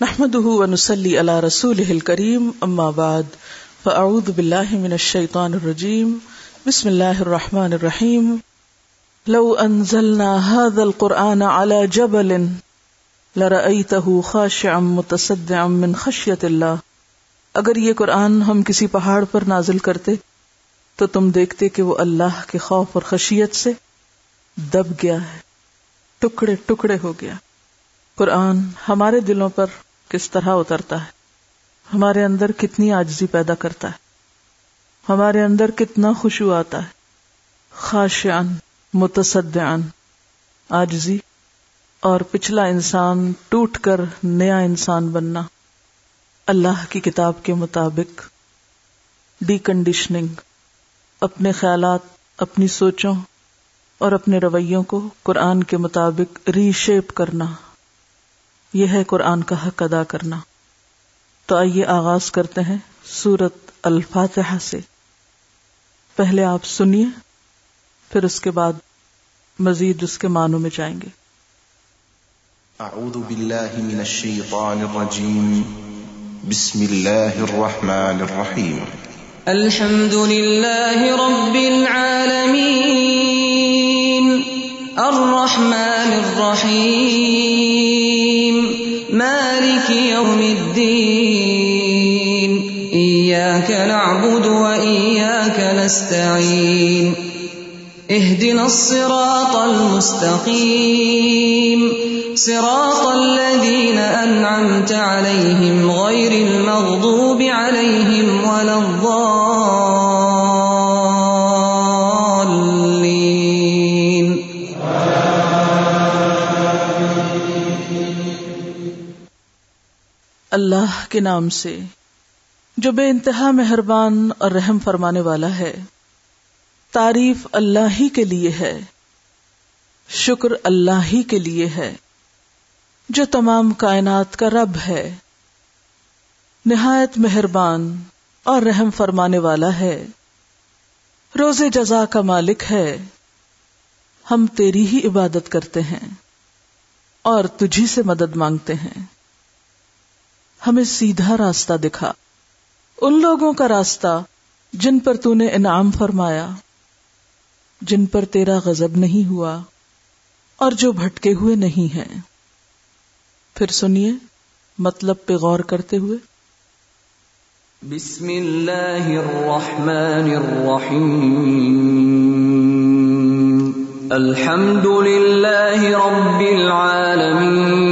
نحمده ونسلي على رسوله الكريم أما بعد فأعوذ بالله من الشيطان الرجيم بسم الله الرحمن الرحيم لو أنزلنا هذا القرآن على جبل لرأيته خاشعا متصدعا من خشية الله اگر یہ قرآن ہم کسی پہاڑ پر نازل کرتے، تو تم دیکھتے کہ وہ اللہ کے خوف اور خشیت سے دب گیا ہے، ٹکڑے ٹکڑے ہو گیا۔ ہے قرآن ہمارے دلوں پر کس طرح اترتا ہے؟ ہمارے اندر کتنی آجزی پیدا کرتا ہے؟ ہمارے اندر کتنا خوشو آتا ہے؟ خاشعن متصدعن آجزی اور پچھلا انسان ٹوٹ کر نیا انسان بننا۔ اللہ کی کتاب کے مطابق ڈی کنڈیشننگ اپنے خیالات، اپنی سوچوں اور اپنے رویوں کو قرآن کے مطابق ری شیپ کرنا۔ یہ ہے قرآن کا حق ادا کرنا۔ تو آئیے آغاز کرتے ہیں سورت الفاتحہ سے۔ پہلے آپ سنیے پھر اس کے بعد مزید اس کے معنوں میں جائیں گے۔ اعوذ باللہ من الشیطان الرجیم۔ بسم اللہ الرحمن الرحیم۔ الحمد للہ رب العالمین۔ الرحمن الرحیم۔ مالك يوم الدين إياك نعبد وإياك نستعين اهدنا الصراط المستقيم صراط الذين أنعمت عليهم غير المغضوب عليهم ولا الضالين اللہ کے نام سے، جو بے انتہا مہربان اور رحم فرمانے والا ہے۔ تعریف اللہ ہی کے لیے ہے۔ شکر اللہ ہی کے لیے ہے۔ جو تمام کائنات کا رب ہے۔ نہایت مہربان اور رحم فرمانے والا ہے۔ روز جزا کا مالک ہے۔ ہم تیری ہی عبادت کرتے ہیں اور تجھی سے مدد مانگتے ہیں۔ ہمیں سیدھا راستہ دکھا۔ ان لوگوں کا راستہ جن پر تو نے انعام فرمایا، جن پر تیرا غضب نہیں ہوا اور جو بھٹکے ہوئے نہیں ہیں۔ پھر سنیے مطلب پہ غور کرتے ہوئے۔ بسم اللہ الرحمن الرحیم۔ الحمد للہ رب العالمین۔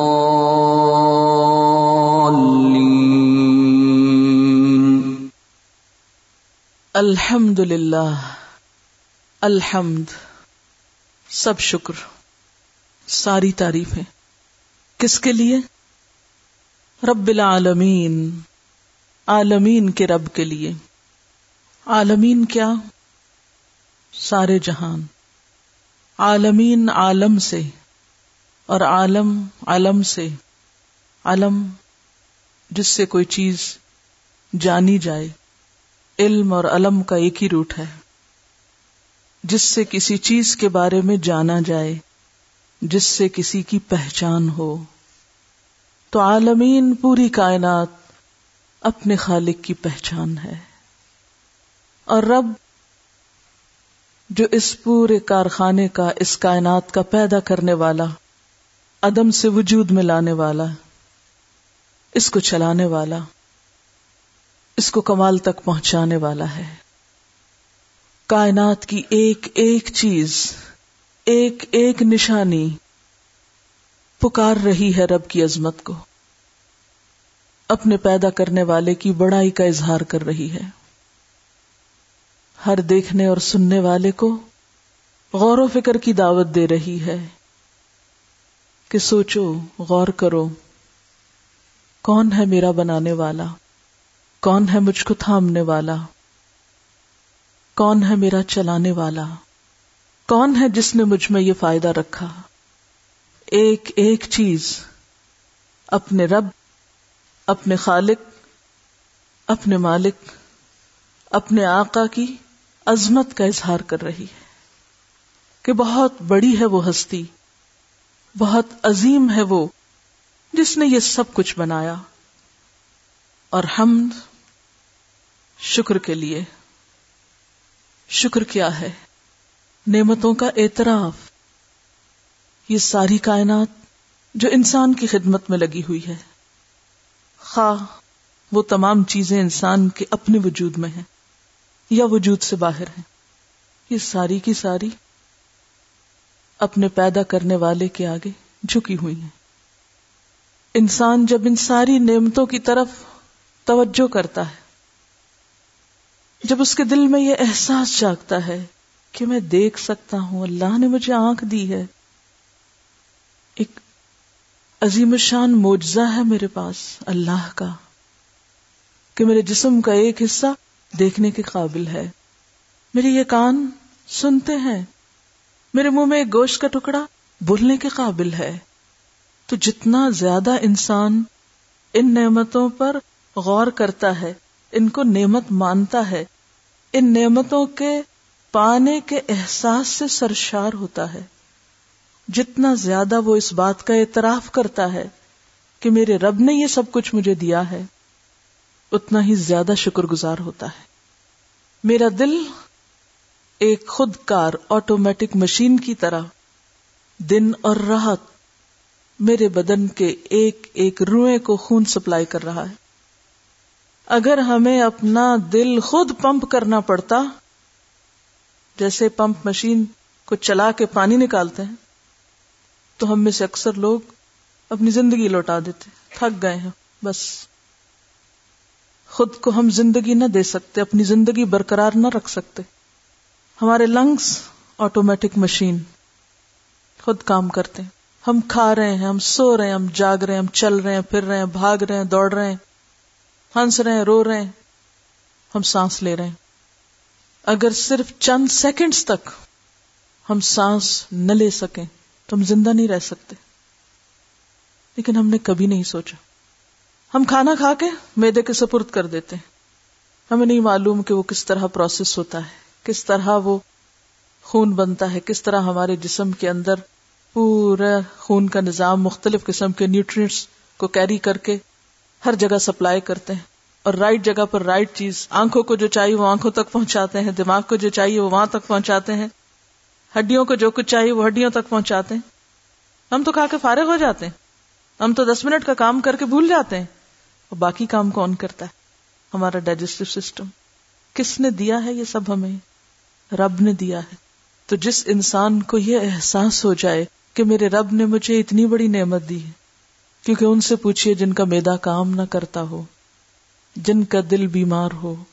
الحمد للہ الحمد، سب شکر، ساری تعریفیں۔ کس کے لیے؟ رب العالمین، عالمین کے رب کے لیے۔ عالمین کیا؟ سارے جہان۔ عالمین عالم سے اور عالم علم سے۔ علم جس سے کوئی چیز جانی جائے۔ علم اور علم کا ایک ہی روٹ ہے، جس سے کسی چیز کے بارے میں جانا جائے، جس سے کسی کی پہچان ہو۔ تو عالمین، پوری کائنات اپنے خالق کی پہچان ہے۔ اور رب، جو اس پورے کارخانے کا، اس کائنات کا پیدا کرنے والا، عدم سے وجود میں لانے والا، اس کو چلانے والا۔ اس کو کمال تک پہنچانے والا ہے۔ کائنات کی ایک ایک چیز، ایک ایک نشانی پکار رہی ہے رب کی عظمت کو۔ اپنے پیدا کرنے والے کی بڑائی کا اظہار کر رہی ہے۔ ہر دیکھنے اور سننے والے کو غور و فکر کی دعوت دے رہی ہے کہ سوچو، غور کرو، کون ہے میرا بنانے والا؟ کون ہے مجھ کو تھامنے والا؟ کون ہے میرا چلانے والا؟ کون ہے جس نے مجھ میں یہ فائدہ رکھا؟ ایک ایک چیز، اپنے رب، اپنے خالق، اپنے مالک، اپنے آقا کی عظمت کا اظہار کر رہی ہے کہ بہت بڑی ہے وہ ہستی، بہت عظیم ہے وہ جس نے یہ سب کچھ بنایا۔ اور ہم شکر کے لیے۔ شکر کیا ہے؟ نعمتوں کا اعتراف۔ یہ ساری کائنات جو انسان کی خدمت میں لگی ہوئی ہے۔ خواہ وہ تمام چیزیں انسان کے اپنے وجود میں ہیں یا وجود سے باہر ہیں۔ یہ ساری کی ساری اپنے پیدا کرنے والے کے آگے جھکی ہوئی ہیں۔ انسان جب ان ساری نعمتوں کی طرف توجہ کرتا ہے جب اس کے دل میں یہ احساس جاگتا ہے کہ میں دیکھ سکتا ہوں، اللہ نے مجھے آنکھ دی ہے۔ ایک عظیم شان موجزہ ہے میرے پاس، اللہ کا، کہ میرے جسم کا ایک حصہ دیکھنے کے قابل ہے۔ میرے یہ کان سنتے ہیں۔ میرے منہ میں ایک گوشت کا ٹکڑا بولنے کے قابل ہے۔ تو جتنا زیادہ انسان ان نعمتوں پر غور کرتا ہے، ان کو نعمت مانتا ہے ان نعمتوں کے پانے کے احساس سے سرشار ہوتا ہے۔ جتنا زیادہ وہ اس بات کا اعتراف کرتا ہے کہ میرے رب نے یہ سب کچھ مجھے دیا ہے، اتنا ہی زیادہ شکر گزار ہوتا ہے۔ میرا دل ایک خود کار آٹومیٹک مشین کی طرح دن اور رات میرے بدن کے ایک ایک روئے کو خون سپلائی کر رہا ہے۔ اگر ہمیں اپنا دل خود پمپ کرنا پڑتا، جیسے پمپ مشین کو چلا کے پانی نکالتے ہیں، تو ہم میں سے اکثر لوگ اپنی زندگی لوٹا دیتے، تھک گئے ہیں، بس۔ خود کو ہم زندگی نہ دے سکتے، اپنی زندگی برقرار نہ رکھ سکتے۔ ہمارے لنگس آٹومیٹک مشین خود کام کرتے ہیں۔ ہم کھا رہے ہیں، ہم سو رہے ہیں، ہم جاگ رہے ہیں، ہم چل رہے ہیں، پھر رہے ہیں، بھاگ رہے ہیں، دوڑ رہے ہیں۔ ہنس رہے ہیں، رو رہے ہیں۔ ہم سانس لے رہے ہیں۔ اگر صرف چند سیکنڈز تک ہم سانس نہ لے سکیں، تو ہم زندہ نہیں رہ سکتے۔ لیکن ہم نے کبھی نہیں سوچا۔ ہم کھانا کھا کے میدے کے سپرد کر دیتے ہیں۔ ہمیں نہیں معلوم کہ وہ کس طرح پروسیس ہوتا ہے، کس طرح وہ خون بنتا ہے، کس طرح ہمارے جسم کے اندر پورا خون کا نظام مختلف قسم کے نیوٹرینٹس کو کیری کر کے ہر جگہ سپلائی کرتے ہیں اور رائٹ جگہ پر رائٹ چیز، آنکھوں کو جو چاہیے وہ آنکھوں تک پہنچاتے ہیں، دماغ کو جو چاہیے وہ وہاں تک پہنچاتے ہیں۔ ہڈیوں کو جو کچھ چاہیے وہ ہڈیوں تک پہنچاتے ہیں۔ ہم تو کھا کے فارغ ہو جاتے ہیں۔ ہم تو دس منٹ کا کام کر کے بھول جاتے ہیں۔ اور باقی کام کون کرتا ہے؟ ہمارا ڈائجسٹو سسٹم کس نے دیا ہے یہ سب ہمیں؟ رب نے دیا ہے۔ تو جس انسان کو یہ احساس ہو جائے کہ میرے رب نے مجھے اتنی بڑی نعمت دی ہے کیونکہ ان سے پوچھئے جن کا میدا کام نہ کرتا ہو، جن کا دل بیمار ہو،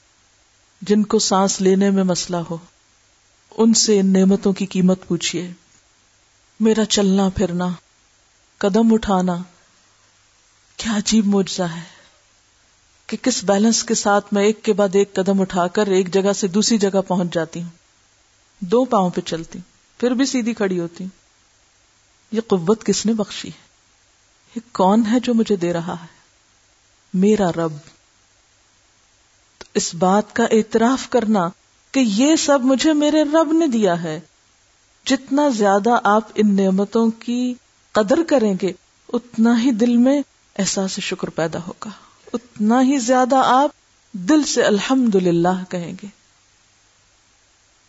جن کو سانس لینے میں مسئلہ ہو، ان سے ان نعمتوں کی قیمت پوچھیے میرا چلنا، پھرنا، قدم اٹھانا، کیا عجیب موجزہ ہے کہ کس بیلنس کے ساتھ میں ایک کے بعد ایک قدم اٹھا کر ایک جگہ سے دوسری جگہ پہنچ جاتی ہوں۔ دو پاؤں پہ چلتی پھر بھی سیدھی کھڑی ہوتی ہوں۔ یہ قوت کس نے بخشی ہے؟ یہ کون ہے جو مجھے دے رہا ہے؟ میرا رب۔ تو اس بات کا اعتراف کرنا کہ یہ سب مجھے میرے رب نے دیا ہے۔ جتنا زیادہ آپ ان نعمتوں کی قدر کریں گے، اتنا ہی دل میں احساس شکر پیدا ہوگا۔ اتنا ہی زیادہ آپ دل سے الحمد للہ کہیں گے۔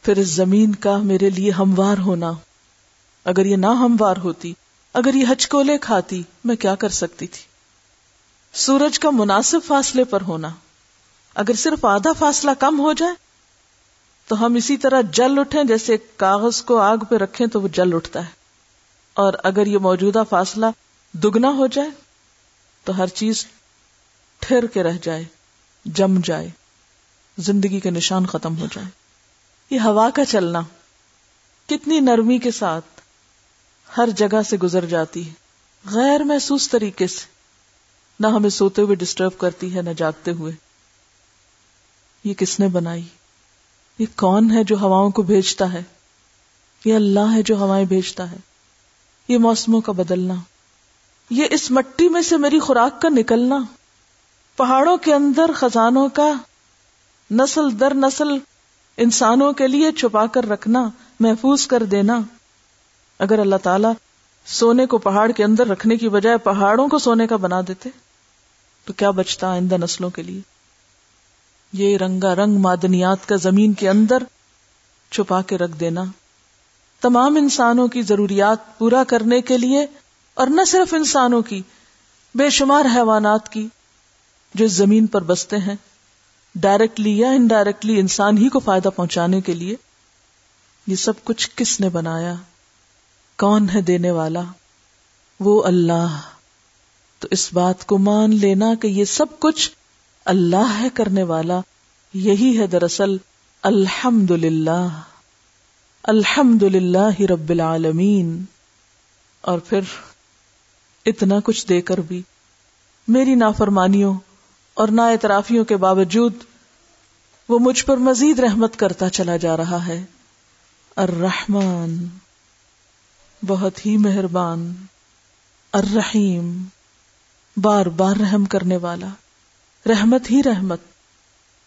پھر اس زمین کا میرے لیے ہموار ہونا، اگر یہ نہ ہموار ہوتی اگر یہ ہچکولے کھاتی، میں کیا کر سکتی تھی؟ سورج کا مناسب فاصلے پر ہونا۔ اگر صرف آدھا فاصلہ کم ہو جائے، تو ہم اسی طرح جل اٹھیں جیسے کاغذ کو آگ پہ رکھیں تو وہ جل اٹھتا ہے۔ اور اگر یہ موجودہ فاصلہ دگنا ہو جائے، تو ہر چیز ٹھہر کے رہ جائے، جم جائے، زندگی کے نشان ختم ہو جائے۔ یہ ہوا کا چلنا۔ کتنی نرمی کے ساتھ ہر جگہ سے گزر جاتی ہے۔ غیر محسوس طریقے سے۔ نہ ہمیں سوتے ہوئے ڈسٹرب کرتی ہے، نہ جاگتے ہوئے۔ یہ کس نے بنائی؟ یہ کون ہے جو ہواؤں کو بھیجتا ہے؟ یہ اللہ ہے جو ہوائیں بھیجتا ہے۔ یہ موسموں کا بدلنا۔ یہ اس مٹی میں سے میری خوراک کا نکلنا۔ پہاڑوں کے اندر خزانوں کا نسل در نسل انسانوں کے لیے چھپا کر رکھنا، محفوظ کر دینا۔ اگر اللہ تعالی سونے کو پہاڑ کے اندر رکھنے کی بجائے پہاڑوں کو سونے کا بنا دیتے، تو کیا بچتا آئندہ نسلوں کے لیے؟ یہ رنگا رنگ معدنیات کا زمین کے اندر چھپا کے رکھ دینا۔ تمام انسانوں کی ضروریات پورا کرنے کے لیے، اور نہ صرف انسانوں کی، بے شمار حیوانات کی جو اس زمین پر بستے ہیں ڈائریکٹلی یا انڈائریکٹلی انسان ہی کو فائدہ پہنچانے کے لیے۔ یہ سب کچھ کس نے بنایا؟ کون ہے دینے والا؟ وہ اللہ۔ تو اس بات کو مان لینا کہ یہ سب کچھ اللہ ہے کرنے والا۔ یہی ہے دراصل الحمد للہ الحمد للہ رب العالمین۔ اور پھر اتنا کچھ دے کر بھی۔ میری نافرمانیوں اور نا اعترافیوں کے باوجود وہ مجھ پر مزید رحمت کرتا چلا جا رہا ہے۔ الرحمن۔ بہت ہی مہربان، الرحیم، بار بار رحم کرنے والا۔ رحمت ہی رحمت۔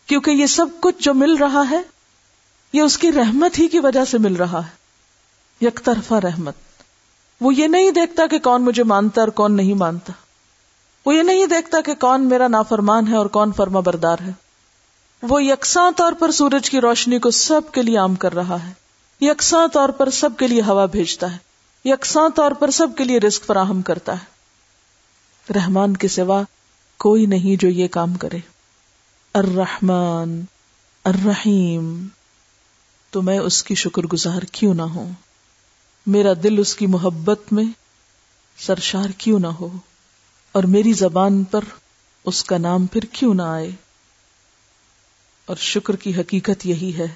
کیونکہ یہ سب کچھ جو مل رہا ہے، یہ اس کی رحمت ہی کی وجہ سے مل رہا ہے۔ یک طرفہ رحمت۔ وہ یہ نہیں دیکھتا کہ کون مجھے مانتا اور کون نہیں مانتا۔ وہ یہ نہیں دیکھتا کہ کون میرا نافرمان ہے اور کون فرما بردار ہے۔ وہ یکساں طور پر سورج کی روشنی کو سب کے لیے عام کر رہا ہے۔ یکساں طور پر سب کے لیے ہوا بھیجتا ہے۔ یکساں طور پر سب کے لیے رسک فراہم کرتا ہے۔ رحمان کے سوا کوئی نہیں جو یہ کام کرے۔ الرحمن، الرحیم، تو میں اس کی شکر گزار کیوں نہ ہوں؟ میرا دل اس کی محبت میں سرشار کیوں نہ ہو؟ اور میری زبان پر اس کا نام پھر کیوں نہ آئے؟ اور شکر کی حقیقت یہی ہے۔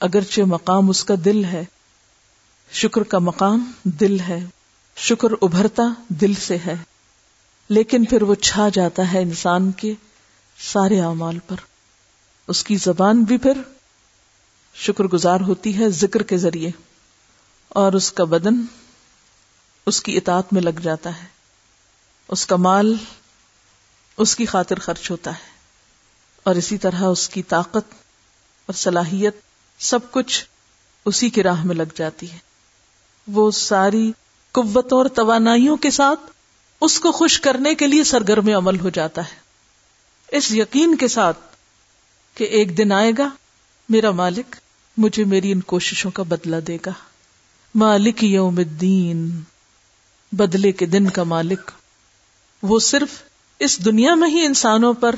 اگرچہ مقام اس کا دل ہے شکر کا مقام دل ہے۔ شکر ابھرتا دل سے ہے۔ لیکن پھر وہ چھا جاتا ہے انسان کے سارے اعمال پر۔ اس کی زبان بھی پھر شکر گزار ہوتی ہے ذکر کے ذریعے۔ اور اس کا بدن اس کی اطاعت میں لگ جاتا ہے۔ اس کا مال اس کی خاطر خرچ ہوتا ہے۔ اور اسی طرح اس کی طاقت اور صلاحیت سب کچھ اسی کی راہ میں لگ جاتی ہے۔ وہ ساری قوتوں اور توانائیوں کے ساتھ اس کو خوش کرنے کے لیے سرگرم عمل ہو جاتا ہے۔ اس یقین کے ساتھ کہ ایک دن آئے گا، میرا مالک مجھے میری ان کوششوں کا بدلہ دے گا۔ مالک یوم الدین، بدلے کے دن کا مالک۔ وہ صرف اس دنیا میں ہی انسانوں پر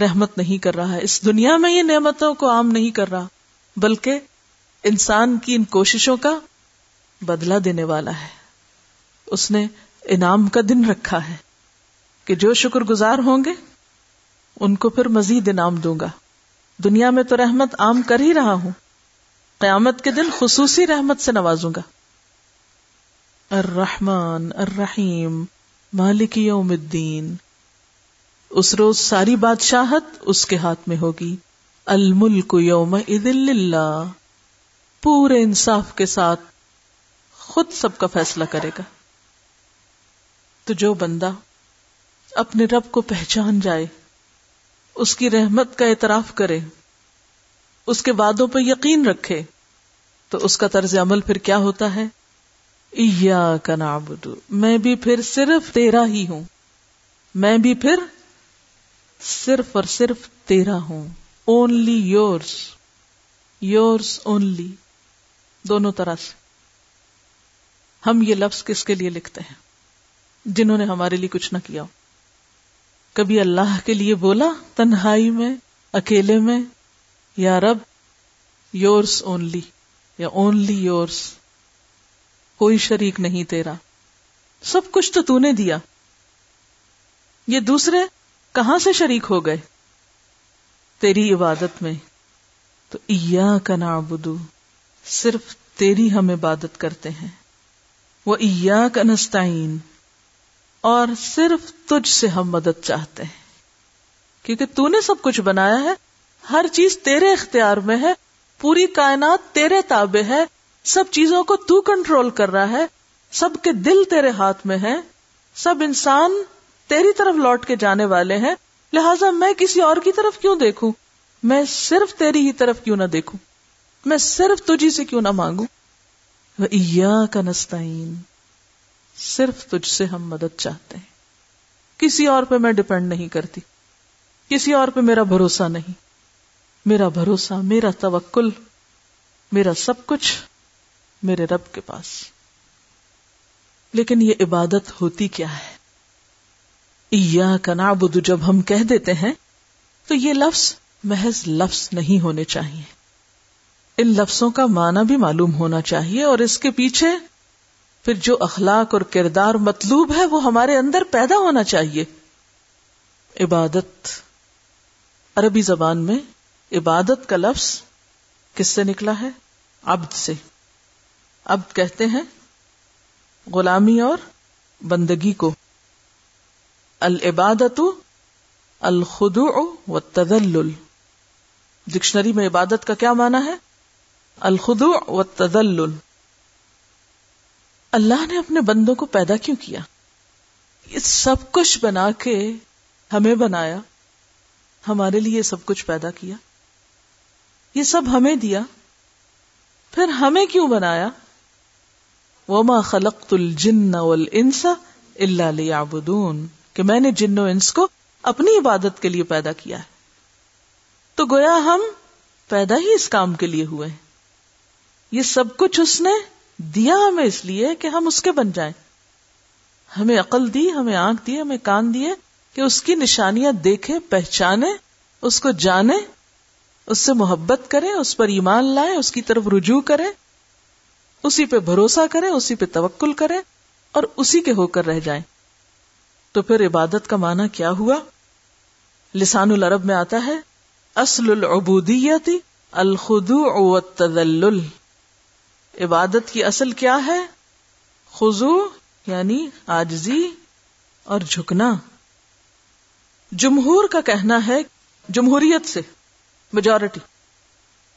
رحمت نہیں کر رہا ہے، اس دنیا میں ہی نعمتوں کو عام نہیں کر رہا، بلکہ انسان کی ان کوششوں کا بدلہ دینے والا ہے۔ اس نے انعام کا دن رکھا ہے کہ جو شکر گزار ہوں گے، ان کو پھر مزید انعام دوں گا۔ دنیا میں تو رحمت عام کر ہی رہا ہوں۔ قیامت کے دن خصوصی رحمت سے نوازوں گا۔ الرحمن الرحیم، مالک یوم الدین۔ اس روز ساری بادشاہت اس کے ہاتھ میں ہوگی۔ الملک یوم اللہ پورے انصاف کے ساتھ خود سب کا فیصلہ کرے گا۔ تو جو بندہ اپنے رب کو پہچان جائے، اس کی رحمت کا اعتراف کرے، اس کے وعدوں پہ یقین رکھے، تو اس کا طرز عمل پھر کیا ہوتا ہے؟ کا نعبد۔ میں بھی پھر صرف تیرا ہی ہوں۔ میں بھی پھر صرف اور صرف تیرا ہوں۔ اونلی یورس یورس اونلی دونوں طرح سے۔ ہم یہ لفظ کس کے لیے لکھتے ہیں؟ جنہوں نے ہمارے لیے کچھ نہ کیا کبھی اللہ کے لیے بولا تنہائی میں، اکیلے میں، یا رب یورس اونلی یا اونلی یورس کوئی شریک نہیں تیرا۔ سب کچھ تو تو نے دیا۔ یہ دوسرے کہاں سے شریک ہو گئے؟ تیری عبادت میں۔ تو ایا کا نعبدو، صرف تیری ہم عبادت کرتے ہیں۔ وہ ایا کا نستعین اور صرف تجھ سے ہم مدد چاہتے ہیں۔ کیونکہ تو نے سب کچھ بنایا ہے، ہر چیز تیرے اختیار میں ہے، پوری کائنات تیرے تابع ہے، سب چیزوں کو تو کنٹرول کر رہا ہے، سب کے دل تیرے ہاتھ میں ہے سب انسان تیری طرف لوٹ کے جانے والے ہیں۔ لہذا میں کسی اور کی طرف کیوں دیکھوں؟ میں صرف تیری ہی طرف کیوں نہ دیکھوں؟ میں صرف تجھی سے کیوں نہ مانگوں؟ کا نستعین۔ صرف تجھ سے ہم مدد چاہتے ہیں۔ کسی اور پہ میں ڈپینڈ نہیں کرتی۔ کسی اور پہ میرا بھروسہ نہیں۔ میرا بھروسہ، میرا توکل، میرا سب کچھ میرے رب کے پاس۔ لیکن یہ عبادت ہوتی کیا ہے؟ کا نعبد جب ہم کہہ دیتے ہیں، تو یہ لفظ محض لفظ نہیں ہونے چاہیے۔ ان لفظوں کا معنی بھی معلوم ہونا چاہیے اور اس کے پیچھے پھر جو اخلاق اور کردار مطلوب ہے وہ ہمارے اندر پیدا ہونا چاہیے۔ عبادت۔ عربی زبان میں عبادت کا لفظ کس سے نکلا ہے؟ عبد سے۔ عبد کہتے ہیں غلامی اور بندگی کو۔ العبادت الخدوع و تدل ڈکشنری میں عبادت کا کیا مانا ہے؟ الخدوع و تدل اللہ نے اپنے بندوں کو پیدا کیوں کیا؟ یہ سب کچھ بنا کے ہمیں بنایا، ہمارے لیے سب کچھ پیدا کیا۔ یہ سب ہمیں دیا، پھر ہمیں کیوں بنایا؟ وما خلقت الجن والانس الا ليعبدون۔ کہ میں نے جن و انس کو اپنی عبادت کے لیے پیدا کیا ہے۔ تو گویا ہم پیدا ہی اس کام کے لیے ہوئے ہیں۔ یہ سب کچھ اس نے دیا ہمیں اس لیے کہ ہم اس کے بن جائیں۔ ہمیں عقل دی، ہمیں آنکھ دی، ہمیں کان دیے کہ اس کی نشانیاں دیکھے، پہچانے، اس کو جانے، اس سے محبت کریں اس پر ایمان لائیں اس کی طرف رجوع کریں اسی پہ بھروسہ کریں اسی پہ توکل کریں اور اسی کے ہو کر رہ جائیں۔ تو پھر عبادت کا معنی کیا ہوا؟ لسان العرب میں آتا ہے، اصل العبودیتی الخدوع والتذلل۔ عبادت کی اصل کیا ہے؟ خضو یعنی آجزی اور جھکنا۔ جمہور کا کہنا ہے جمہوریت سے میجورٹی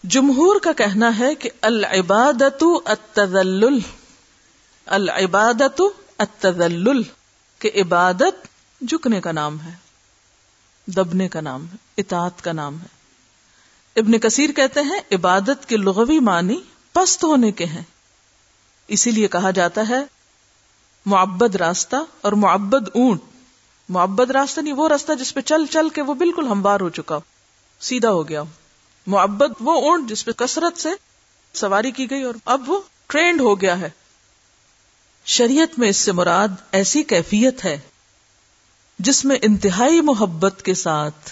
جمہور کا کہنا ہے کہ العبادت التذلل۔ العبادت التذلل، کہ عبادت جھکنے کا نام ہے، دبنے کا نام ہے، اطاعت کا نام ہے۔ ابن کثیر کہتے ہیں عبادت کے لغوی معنی پست ہونے کے ہیں۔ اسی لیے کہا جاتا ہے، معبد راستہ اور معبد اونٹ۔ معبد راستہ نہیں، وہ راستہ جس پہ چل چل کے وہ بالکل ہموار ہو چکا سیدھا ہو گیا معبد، وہ اونٹ جس پہ کثرت سے سواری کی گئی اور اب وہ ٹرینڈ ہو گیا ہے۔ شریعت میں اس سے مراد ایسی کیفیت ہے جس میں انتہائی محبت کے ساتھ،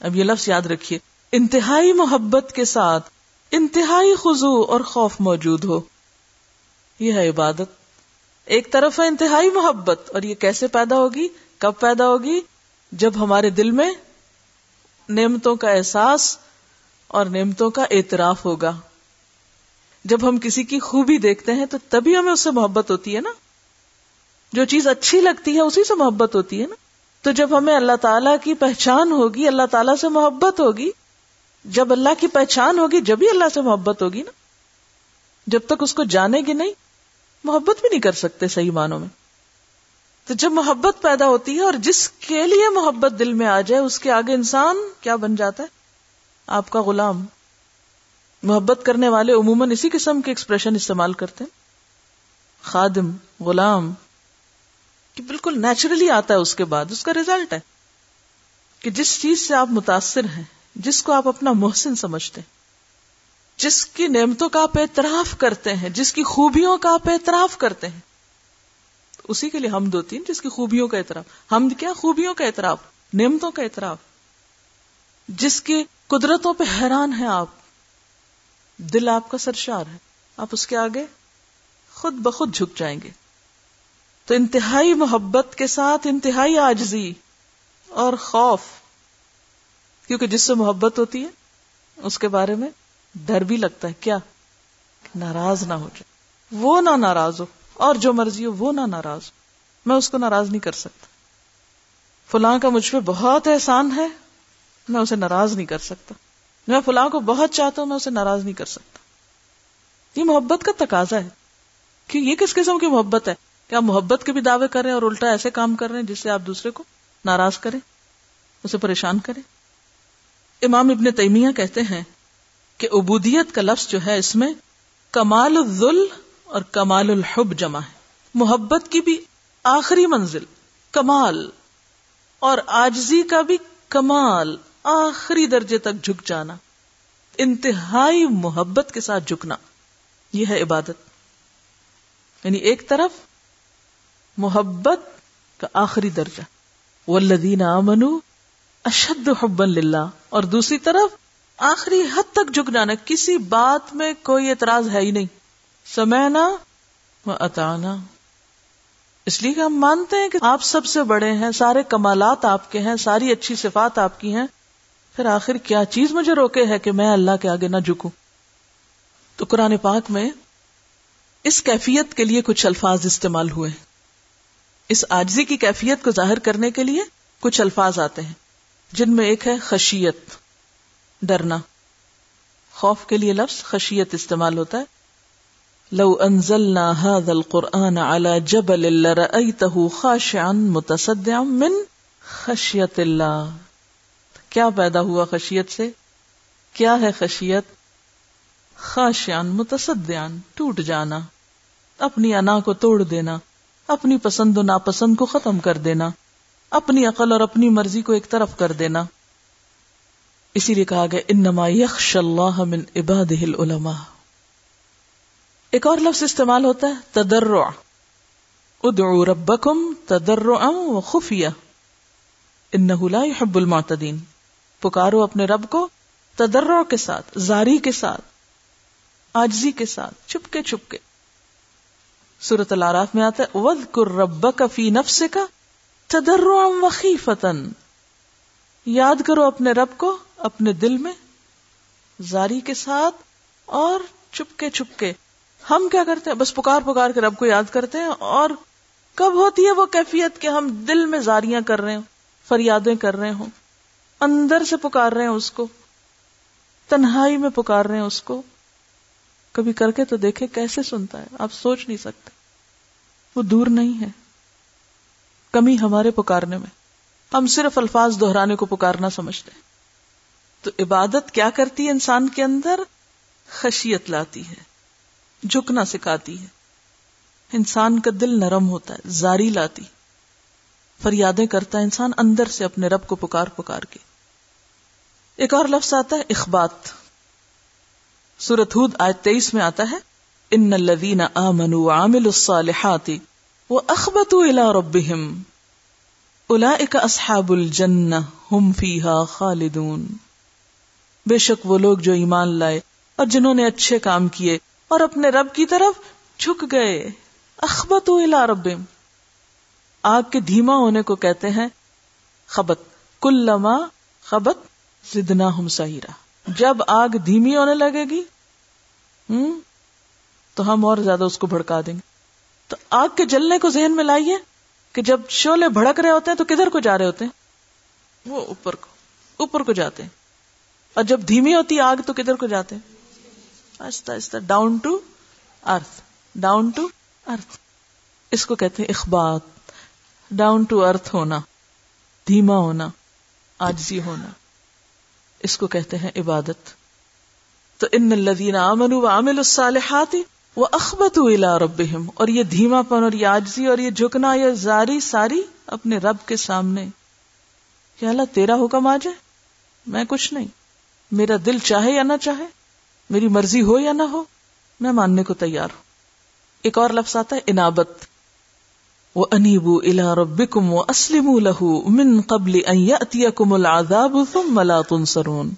اب یہ لفظ یاد رکھیے، انتہائی محبت کے ساتھ انتہائی خزو اور خوف موجود ہو۔ یہ ہے عبادت۔ ایک طرف ہے انتہائی محبت اور یہ کیسے پیدا ہوگی؟ کب پیدا ہوگی؟ جب ہمارے دل میں نعمتوں کا احساس اور نعمتوں کا اعتراف ہوگا۔ جب ہم کسی کی خوبی دیکھتے ہیں تو تبھی ہمیں اس سے محبت ہوتی ہے نا۔ جو چیز اچھی لگتی ہے اسی سے محبت ہوتی ہے نا۔ تو جب ہمیں اللہ تعالیٰ کی پہچان ہوگی، اللہ تعالیٰ سے محبت ہوگی جب اللہ کی پہچان ہوگی، جب ہی اللہ سے محبت ہوگی نا، جب تک اس کو جانے گی نہیں، محبت بھی نہیں کر سکتے صحیح معنوں میں۔ تو جب محبت پیدا ہوتی ہے اور جس کے لیے محبت دل میں آ جائے، اس کے آگے انسان کیا بن جاتا ہے؟ آپ کا غلام۔ محبت کرنے والے عموماً اسی قسم کے ایکسپریشن استعمال کرتے ہیں۔ خادم، غلام، کہ بالکل نیچرلی آتا ہے اس کے بعد، اس کا ریزلٹ ہے۔ کہ جس چیز سے آپ متاثر ہیں جس کو آپ اپنا محسن سمجھتے ہیں، جس کی نعمتوں کا آپ اعتراف کرتے ہیں، جس کی خوبیوں کا آپ اعتراف کرتے ہیں۔ اسی کے لیے ہم دو تین جس کی خوبیوں کا اعتراف۔ ہم کیا؟ خوبیوں کا اعتراف، نعمتوں کا اعتراف۔ جس کی قدرتوں پہ حیران ہیں آپ، دل آپ کا سرشار ہے۔ آپ اس کے آگے خود بخود جھک جائیں گے۔ تو انتہائی محبت کے ساتھ انتہائی آجزی اور خوف کیونکہ جس سے محبت ہوتی ہے، اس کے بارے میں ڈر بھی لگتا ہے، کیا؟ ناراض نہ ہو جائے۔ وہ نہ ناراض ہو، اور جو مرضی ہو، وہ نہ ناراض ہو۔ میں اس کو ناراض نہیں کر سکتا۔ فلاں کا مجھ پہ بہت احسان ہے، میں اسے ناراض نہیں کر سکتا۔ میں فلاں کو بہت چاہتا ہوں، میں اسے ناراض نہیں کر سکتا۔ یہ محبت کا تقاضا ہے۔ کہ یہ کس قسم کی محبت ہے؟ کہ آپ محبت کے بھی دعوے کریں اور الٹا ایسے کام کر رہے ہیں جس سے آپ دوسرے کو ناراض کریں، اسے پریشان کریں؟ امام ابن تیمیہ کہتے ہیں کہ عبودیت کا لفظ جو ہے اس میں کمال الذل اور کمال الحب جمع ہے۔ محبت کی بھی آخری منزل، کمال، اور آجزی کا بھی کمال، آخری درجے تک جھک جانا۔ انتہائی محبت کے ساتھ جھکنا، یہ ہے عبادت۔ یعنی ایک طرف محبت کا آخری درجہ۔ والذین آمنوا اشد حبا للہ اور دوسری طرف، آخری حد تک جھک جانا کسی بات میں کوئی اعتراض ہے ہی نہیں۔ سمینا اتانا اس لیے کہ ہم مانتے ہیں کہ آپ سب سے بڑے ہیں، سارے کمالات آپ کے ہیں، ساری اچھی صفات آپ کی ہیں۔ پھر آخر کیا چیز مجھے روکے ہے کہ میں اللہ کے آگے نہ جھکوں؟ تو قرآن پاک میں اس کیفیت کے لیے کچھ الفاظ استعمال ہوئے۔ اس آجزی کی کیفیت کو ظاہر کرنے کے لیے کچھ الفاظ آتے ہیں۔ جن میں ایک ہے خشیت، ڈرنا۔ خوف کے لیے لفظ خشیت استعمال ہوتا ہے۔ لو انزلنا هذا القرآن على جبل لرأيته خاشعا متصدعا من خشیت اللہ۔ کیا پیدا ہوا خشیت سے؟ کیا ہے خشیت؟ خاشعا متصدعا، ٹوٹ جانا۔ اپنی انا کو توڑ دینا، اپنی پسند و ناپسند کو ختم کر دینا۔ اپنی عقل اور اپنی مرضی کو ایک طرف کر دینا۔ اسی لیے کہا گیا، انما یخش اللہ من عباده العلماء۔ ایک اور لفظ استعمال ہوتا ہے، تدرع۔ ادعو ربکم تدرعا و خفیہ انہو لا يحب المعتدین۔ پکارو اپنے رب کو تدرع کے ساتھ، زاری کے ساتھ آجزی کے ساتھ چپکے چپکے سورت العراف میں آتا ہے وَذْكُرْ رَبَّكَ فِي نَفْسِكَ تَدَرُّعًا وَخِيفَةً یاد کرو اپنے رب کو اپنے دل میں، زاری کے ساتھ اور چپکے چپکے۔ ہم کیا کرتے ہیں؟ بس پکار پکار کے رب کو یاد کرتے ہیں اور کب ہوتی ہے وہ کیفیت کہ ہم دل میں زاریاں کر رہے ہوں، فریادیں کر رہے ہوں۔ اندر سے پکار رہے ہیں اس کو، تنہائی میں پکار رہے ہیں اس کو۔ کبھی کر کے تو دیکھے کیسے سنتا ہے، آپ سوچ نہیں سکتے۔ وہ دور نہیں ہے۔ کمی ہمارے پکارنے میں۔ ہم صرف الفاظ دہرانے کو پکارنا سمجھتے ہیں۔ تو عبادت کیا کرتی ہے انسان کے اندر؟ خشیت لاتی ہے، جھکنا سکھاتی ہے۔ انسان کا دل نرم ہوتا ہے، زاری لاتی۔ فریادیں کرتا ہے انسان اندر سے اپنے رب کو پکار پکار کے۔ ایک اور لفظ آتا ہے، اخبات۔ سورت ہود آج تیئیس میں آتا ہے، ان الذین آمنوا وعملوا الصالحات واخبتوا الى ربهم اولئک اصحاب الجنہ هم فیها خالدون۔ بے شک وہ لوگ جو ایمان لائے اور جنہوں نے اچھے کام کیے اور اپنے رب کی طرف جھک گئے۔ اخبت الا رب آگ کے دھیما ہونے کو کہتے ہیں، خبت کل لما خبت زدنا ہم سہیرا جب آگ دھیمی ہونے لگے گی، ہم، تو ہم اور زیادہ اس کو بھڑکا دیں گے۔ تو آگ کے جلنے کو ذہن میں لائیے کہ جب شولے بھڑک رہے ہوتے ہیں تو کدھر کو جا رہے ہوتے ہیں؟ وہ اوپر کو اوپر کو جاتے ہیں۔ اور جب دھیمی ہوتی آگ تو کدھر کو جاتے ہیں؟ آہستہ آہستہ down to earth down to earth اس کو کہتے ہیں اخبات۔ ڈاؤن ٹو ارتھ ہونا، دھیما ہونا آجزی ہونا۔ اس کو کہتے ہیں عبادت۔ تو ان الذین آمنوا وعملوا الصالحات واخبتوا الى ربهم، اور یہ دھیما پن اور یہ آجزی، اور یہ جھکنا، یہ زاری ساری اپنے رب کے سامنے۔ کہ اللہ، تیرا حکم آ جائے میں کچھ نہیں۔ میرا دل چاہے یا نہ چاہے، میری مرضی ہو یا نہ ہو، میں ماننے کو تیار ہوں۔ ایک اور لفظ آتا ہے، انابت۔ وہ انیبو الا ربکم و اسلم لہو من قبل ان العذاب ثم لا تنصرون۔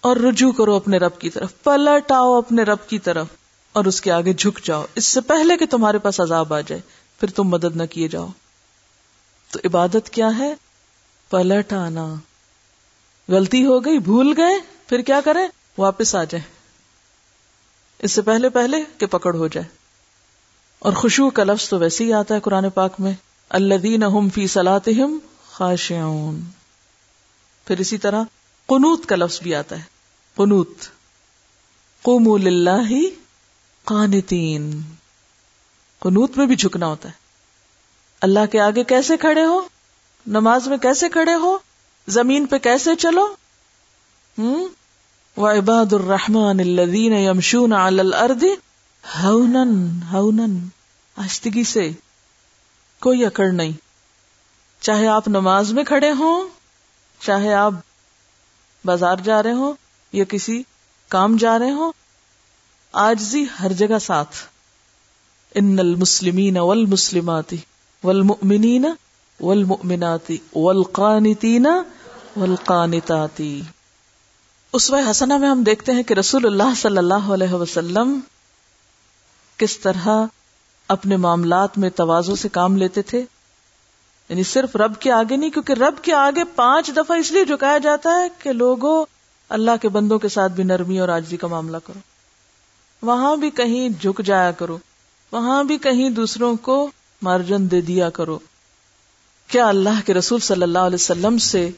اور رجوع کرو اپنے رب کی طرف پلٹ آؤ اپنے رب کی طرف۔ اور اس کے آگے جھک جاؤ۔ اس سے پہلے کہ تمہارے پاس عذاب آ جائے، پھر تم مدد نہ کیے جاؤ۔ تو عبادت کیا ہے؟ پلٹ آنا غلطی ہو گئی، بھول گئے، پھر کیا کریں؟ واپس آ جائے اس سے پہلے پہلے کہ پکڑ ہو جائے۔ اور خوشبو کا لفظ تو ویسے ہی آتا ہے قرآن پاک میں۔ اللہ فی صلاتہم خاشعون۔ پھر اسی طرح قنوت کا لفظ بھی آتا ہے۔ قنوت۔ قوموا للہ قانتین۔ قنوت میں بھی جھکنا ہوتا ہے۔ اللہ کے آگے کیسے کھڑے ہو؟ نماز میں کیسے کھڑے ہو؟ زمین پہ کیسے چلو؟ ہوں وعباد الرحمن الذین یمشون علی الارض ہونن ہونن۔ آستگی سے کوئی اکڑ نہیں۔ چاہے آپ نماز میں کھڑے ہوں، چاہے آپ بازار جا رہے ہوں یا کسی کام جا رہے ہوں آجزی ہر جگہ ساتھ۔ ان المسلمین والمسلمات والمؤمنین والمؤمنات والقانتین والقانتات۔ اس حسنہ میں ہم دیکھتے ہیں کہ رسول اللہ صلی اللہ علیہ وسلم کس طرح اپنے معاملات میں توازوں سے کام لیتے تھے۔ یعنی صرف رب کے آگے نہیں، کیونکہ رب کے آگے پانچ دفعہ اس لیے جھکایا جاتا ہے کہ لوگوں اللہ کے بندوں کے ساتھ بھی نرمی اور آجزی کا معاملہ کرو۔ وہاں بھی کہیں جھک جایا کرو۔ وہاں بھی کہیں دوسروں کو مارجن دے دیا کرو۔ کیا اللہ کے رسول صلی اللہ علیہ وسلم سے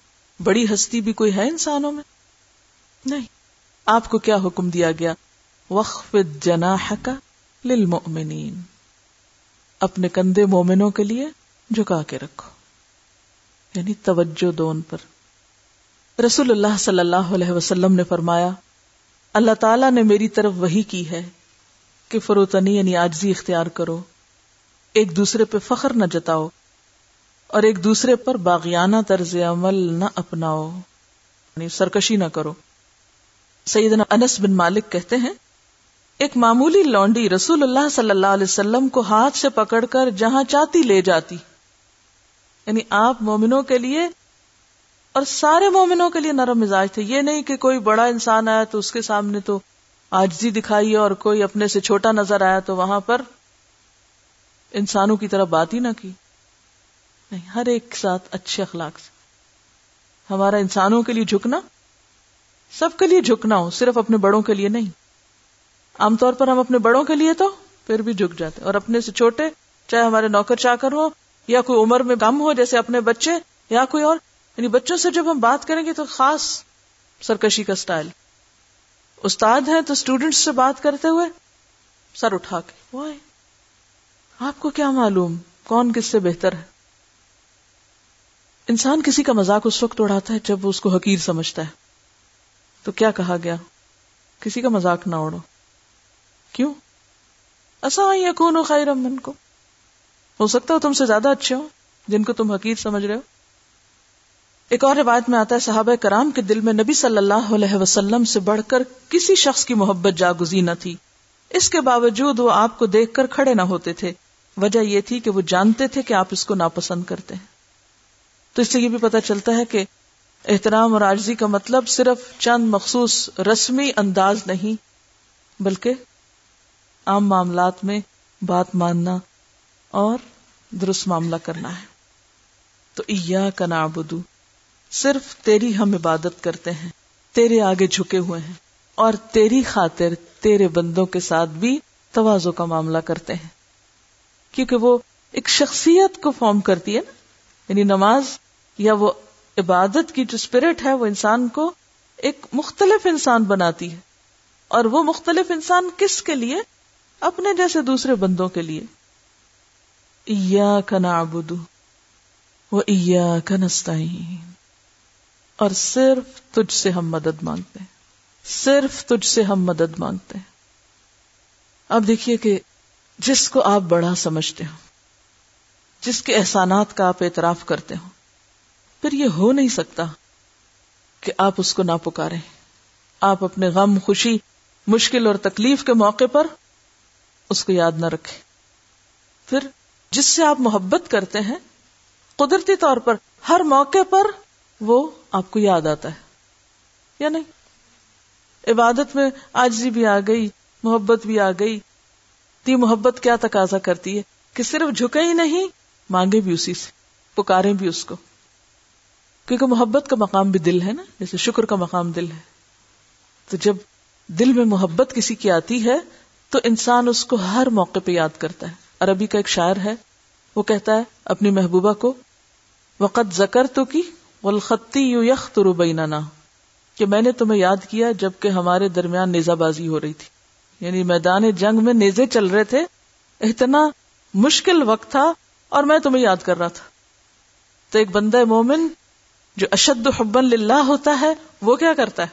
بڑی ہستی بھی کوئی ہے انسانوں میں؟ نہیں۔ آپ کو کیا حکم دیا گیا؟ وقف جناح کا للمؤمنین اپنے کندھے مومنوں کے لیے جھکا کے رکھو۔ یعنی توجہ دون پر۔ رسول اللہ صلی اللہ علیہ وسلم نے فرمایا اللہ تعالی نے میری طرف وہی کی ہے کہ فروتنی یعنی آجزی اختیار کرو، ایک دوسرے پہ فخر نہ جتاؤ اور ایک دوسرے پر باغیانہ طرز عمل نہ اپناؤ یعنی سرکشی نہ کرو۔ سیدنا انس بن مالک کہتے ہیں، ایک معمولی لونڈی رسول اللہ صلی اللہ علیہ وسلم کو ہاتھ سے پکڑ کر جہاں چاہتی لے جاتی یعنی آپ مومنوں کے لیے اور سارے مومنوں کے لیے نرم مزاج تھے۔ یہ نہیں کہ کوئی بڑا انسان آیا تو اس کے سامنے تو آجزی دکھائی اور کوئی اپنے سے چھوٹا نظر آیا تو وہاں پر انسانوں کی طرح بات ہی نہ کی۔ نہیں، ہر ایک ساتھ اچھے اخلاق سے۔ ہمارا انسانوں کے لیے جھکنا، سب کے لیے جھکنا ہو، صرف اپنے بڑوں کے لیے نہیں۔ عام طور پر ہم اپنے بڑوں کے لیے تو پھر بھی جھک جاتے اور اپنے سے چھوٹے، چاہے ہمارے نوکر چاکر ہو یا کوئی عمر میں کم ہو، جیسے اپنے بچے یا کوئی اور یعنی بچوں سے جب ہم بات کریں گے تو خاص سرکشی کا سٹائل استاد ہیں تو اسٹوڈینٹس سے بات کرتے ہوئے سر اٹھا کے وہ آپ کو کیا معلوم؟ کون کس سے بہتر ہے؟ انسان کسی کا مزاق اس وقت اڑاتا ہے جب وہ اس کو حقیر سمجھتا ہے۔ تو کیا کہا گیا؟ کسی کا مزاق نہ اڑو۔ کیوں؟ ایسا کون خیر امن کو ہو سکتا ہو تم سے زیادہ اچھے ہو جن کو تم حقیر سمجھ رہے ہو۔ ایک اور روایت میں آتا ہے، صحابہ کرام کے دل میں نبی صلی اللہ علیہ وسلم سے بڑھ کر کسی شخص کی محبت جاگزی نہ تھی۔ اس کے باوجود وہ آپ کو دیکھ کر کھڑے نہ ہوتے تھے۔ وجہ یہ تھی کہ وہ جانتے تھے کہ آپ اس کو ناپسند کرتے ہیں۔ تو اس سے یہ بھی پتا چلتا ہے کہ احترام اور آجزی کا مطلب صرف چند مخصوص رسمی انداز نہیں، بلکہ عام معاملات میں بات ماننا اور درست معاملہ کرنا ہے۔ تو ایا کا نابدو صرف تیری ہم عبادت کرتے ہیں، تیرے آگے جھکے ہوئے ہیں، اور تیری خاطر تیرے بندوں کے ساتھ بھی توازو کا معاملہ کرتے ہیں۔ کیونکہ وہ ایک شخصیت کو فارم کرتی ہے نا۔ یعنی نماز یا وہ عبادت کی جو اسپرٹ ہے، وہ انسان کو ایک مختلف انسان بناتی ہے۔ اور وہ مختلف انسان کس کے لیے؟ اپنے جیسے دوسرے بندوں کے لیے۔ اور صرف تجھ سے ہم مدد مانگتے ہیں۔ صرف تجھ سے ہم مدد مانگتے ہیں۔ اب دیکھیے کہ جس کو آپ بڑا سمجھتے ہو جس کے احسانات کا آپ اعتراف کرتے ہو پھر یہ ہو نہیں سکتا کہ آپ اس کو نہ پکارے۔ آپ اپنے غم، خوشی، مشکل اور تکلیف کے موقع پر اس کو یاد نہ رکھے پھر جس سے آپ محبت کرتے ہیں، قدرتی طور پر ہر موقع پر وہ آپ کو یاد آتا ہے۔ یا نہیں؟ عبادت میں آجزی بھی آ گئی، محبت بھی آ گئی۔ تی محبت کیا تقاضا کرتی ہے کہ صرف جھکے ہی نہیں، مانگے بھی اسی سے، پکارے بھی اس کو۔ کیونکہ محبت کا مقام بھی دل ہے نا، جیسے شکر کا مقام دل ہے۔ تو جب دل میں محبت کسی کی آتی ہے، تو انسان اس کو ہر موقع پہ یاد کرتا ہے۔ عربی کا ایک شاعر ہے، وہ کہتا ہے اپنی محبوبہ کو وقت زکر تو کی والخطی یو یخ بیننا، کہ میں نے تمہیں یاد کیا جبکہ ہمارے درمیان نیزہ بازی ہو رہی تھی۔ یعنی میدان جنگ میں نیزے چل رہے تھے، اتنا مشکل وقت تھا اور میں تمہیں یاد کر رہا تھا۔ تو ایک بندہ مومن جو اشد حبن للہ ہوتا ہے، وہ کیا کرتا ہے؟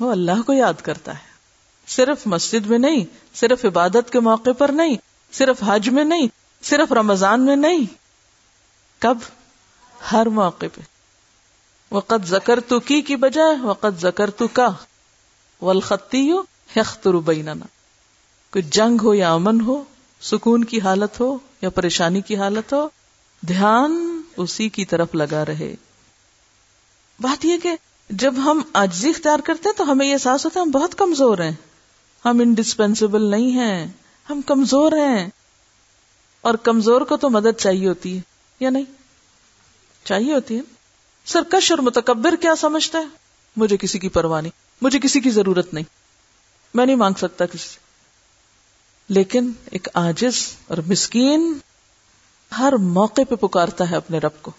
وہ اللہ کو یاد کرتا ہے۔ صرف مسجد میں نہیں، صرف عبادت کے موقع پر نہیں، صرف حج میں نہیں، صرف رمضان میں نہیں، کب؟ ہر موقع پہ۔ وقت زکر تو کی کی بجائے وقت زکر تو کا ولختی ہو یختر بیننا کوئی جنگ ہو یا امن ہو، سکون کی حالت ہو یا پریشانی کی حالت ہو، دھیان اسی کی طرف لگا رہے۔ بات یہ کہ جب ہم آجزی اختیار کرتے ہیں تو ہمیں یہ احساس ہوتا ہے ہم بہت کمزور ہیں۔ ہم انڈسپینسیبل نہیں ہیں، ہم کمزور ہیں۔ اور کمزور کو تو مدد چاہیے ہوتی ہے، یا نہیں؟ چاہیے ہوتی ہے۔ سرکش اور متکبر کیا سمجھتا ہے؟ مجھے کسی کی پرواہ نہیں، مجھے کسی کی ضرورت نہیں۔ میں نہیں مانگ سکتا کسی سے۔ لیکن ایک آجز اور مسکین ہر موقع پہ پکارتا ہے اپنے رب کو۔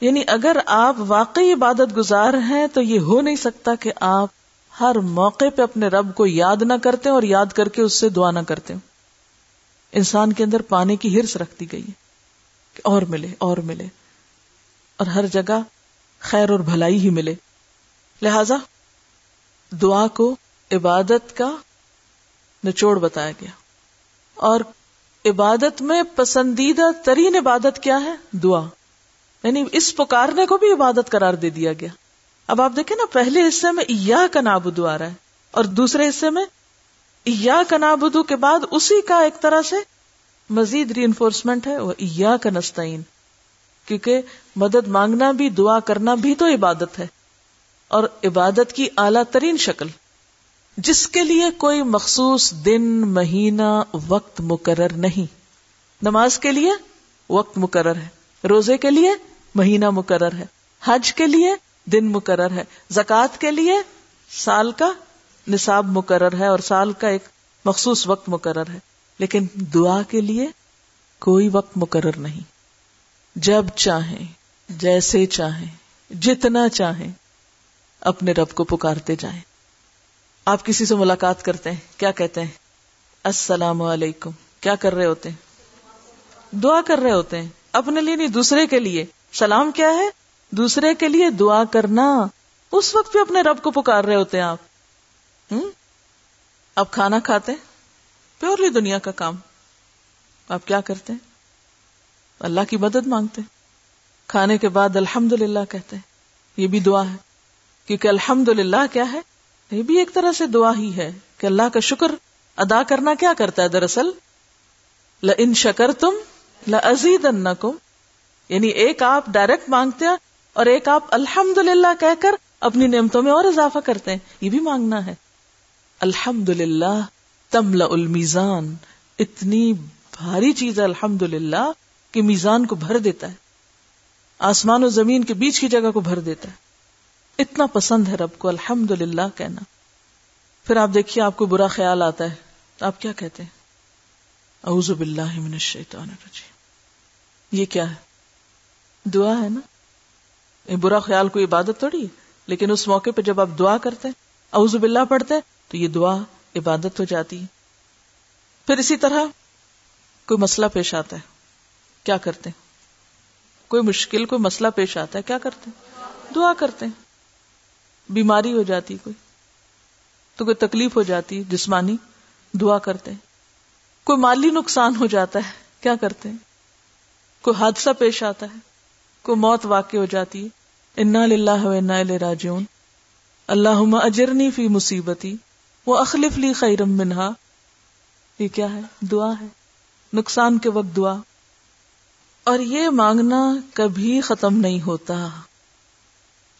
یعنی اگر آپ واقعی عبادت گزار ہیں تو یہ ہو نہیں سکتا کہ آپ ہر موقع پہ اپنے رب کو یاد نہ کرتے اور یاد کر کے اس سے دعا نہ کرتے انسان کے اندر پانے کی ہرس رکھتی گئی ہے کہ اور ملے اور ملے۔ اور ہر جگہ خیر اور بھلائی ہی ملے۔ لہذا دعا کو عبادت کا نچوڑ بتایا گیا۔ اور عبادت میں پسندیدہ ترین عبادت کیا ہے؟ دعا۔ یعنی اس پکارنے کو بھی عبادت قرار دے دیا گیا۔ اب آپ دیکھیں نا، پہلے حصے میں ایا کا نابدو آ رہا ہے اور دوسرے حصے میں ایا کا نابدو کے بعد اسی کا ایک طرح سے مزید ری انفورسمنٹ ہے، وہ ایا کا نستعین۔ کیونکہ مدد مانگنا بھی، دعا کرنا بھی تو عبادت ہے۔ اور عبادت کی اعلی ترین شکل۔ جس کے لیے کوئی مخصوص دن، مہینہ، وقت مقرر نہیں۔ نماز کے لیے وقت مقرر ہے۔ روزے کے لیے مہینہ مقرر ہے۔ حج کے لیے دن مقرر ہے۔ زکوٰۃ کے لیے سال کا نصاب مقرر ہے اور سال کا ایک مخصوص وقت مقرر ہے۔ لیکن دعا کے لیے کوئی وقت مقرر نہیں۔ جب چاہیں، جیسے چاہیں، جتنا چاہیں، اپنے رب کو پکارتے جائیں۔ آپ کسی سے ملاقات کرتے ہیں؟ کیا کہتے ہیں؟ السلام علیکم۔ کیا کر رہے ہوتے ہیں؟ دعا کر رہے ہوتے ہیں۔ اپنے لیے نہیں، دوسرے کے لیے۔ سلام کیا ہے؟ دوسرے کے لیے دعا کرنا۔ اس وقت بھی اپنے رب کو پکار رہے ہوتے ہیں آپ۔ اب کھانا کھاتے پیورلی دنیا کا کام۔ آپ کیا کرتے ہیں؟ اللہ کی مدد مانگتے کھانے کے بعد الحمد للہ کہتے ہیں۔ یہ بھی دعا ہے۔ کیونکہ الحمد للہ کیا ہے؟ یہ بھی ایک طرح سے دعا ہی ہے کہ اللہ کا شکر ادا کرنا کیا کرتا ہے دراصل؟ ل ان شکر تم لزید یعنی ایک آپ ڈائریکٹ مانگتے ہیں اور ایک آپ الحمد للہ کہہ کر اپنی نعمتوں میں اور اضافہ کرتے ہیں۔ یہ بھی مانگنا ہے۔ الحمد للہ تمل المیزان۔ اتنی بھاری چیز ہے الحمد للہ کہ میزان کو بھر دیتا ہے، آسمان و زمین کے بیچ کی جگہ کو بھر دیتا ہے۔ اتنا پسند ہے رب کو الحمد للہ کہنا۔ پھر آپ دیکھیے، آپ کو برا خیال آتا ہے۔ آپ کیا کہتے ہیں؟ اعوذ باللہ من الشیطان الرجیم۔ یہ کیا ہے؟ دعا ہے نا؟ برا خیال کوئی عبادت تھوڑی ہے، لیکن اس موقع پہ جب آپ دعا کرتے ہیں، اعوذ باللہ پڑھتے تو یہ دعا عبادت ہو جاتی ہے۔ پھر اسی طرح کوئی مسئلہ پیش آتا ہے۔ کیا کرتے کوئی مشکل، کوئی مسئلہ پیش آتا ہے، کیا کرتے دعا کرتے بیماری ہو جاتی، کوئی تو کوئی تکلیف ہو جاتی، جسمانی دعا کرتے کوئی مالی نقصان ہو جاتا ہے، کیا کرتے کوئی حادثہ پیش آتا ہے کو موت واقع ہو جاتی ہے۔ انا للہ و انا راجعون۔ اللہ اجرنی فی مصیبتی وہ اخلف لی خیرم منہا یہ کیا ہے؟ دعا ہے۔ نقصان کے وقت دعا۔ اور یہ مانگنا کبھی ختم نہیں ہوتا۔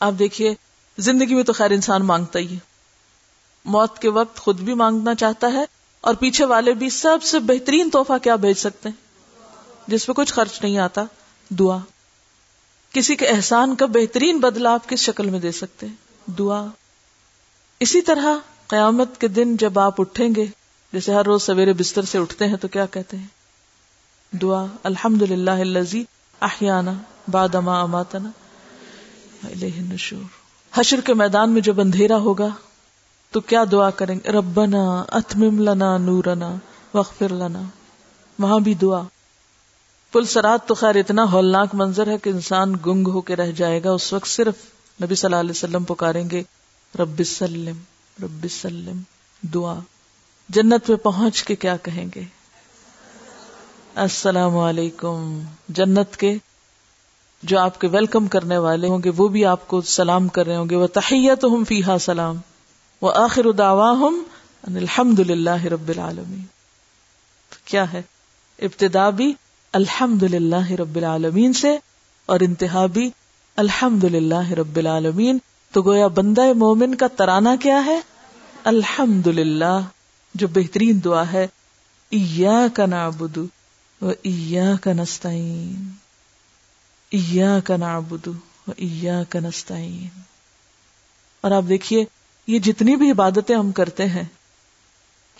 آپ دیکھیے، زندگی میں تو خیر انسان مانگتا ہی ہے۔ موت کے وقت خود بھی مانگنا چاہتا ہے اور پیچھے والے بھی سب سے بہترین توحفہ کیا بھیج سکتے ہیں؟ جس پہ کچھ خرچ نہیں آتا، دعا۔ کسی کے احسان کا بہترین بدلا آپ کس شکل میں دے سکتے ہیں؟ دعا۔ اسی طرح قیامت کے دن جب آپ اٹھیں گے، جیسے ہر روز سویرے بستر سے اٹھتے ہیں تو کیا کہتے ہیں؟ دعا الحمد للہ الزی احیانہ بادما اماتنا نشور حشر کے میدان میں جب اندھیرا ہوگا، تو کیا دعا کریں؟ گے ربنا اتمم لنا نورنا وغفر لنا۔ وہاں بھی دعا۔ پل سرات تو خیر، اتنا ہولناک منظر ہے کہ انسان گنگ ہو کے رہ جائے گا۔ اس وقت صرف نبی صلی اللہ علیہ وسلم پکاریں گے، رب سلم رب سلم، دعا۔ جنت پہ پہنچ کے کیا کہیں گے؟ السلام علیکم۔ جنت کے جو آپ کے ویلکم کرنے والے ہوں گے، وہ بھی آپ کو سلام کر رہے ہوں گے۔ وہ تحیت ہم فیحا سلام۔ وہ آخر دعوا ہم الحمد للہ رب العالمین کیا ہے؟ ابتدا بھی الحمد للہ رب العالمین سے اور انتہا بھی الحمد للہ رب العالمین۔ تو گویا بندہ مومن کا ترانہ کیا ہے؟ الحمد للہ جو بہترین دعا ہے۔ کا نعبد۔ و کا کا نعبد و کا نستعین۔ اور آپ دیکھیے، یہ جتنی بھی عبادتیں ہم کرتے ہیں،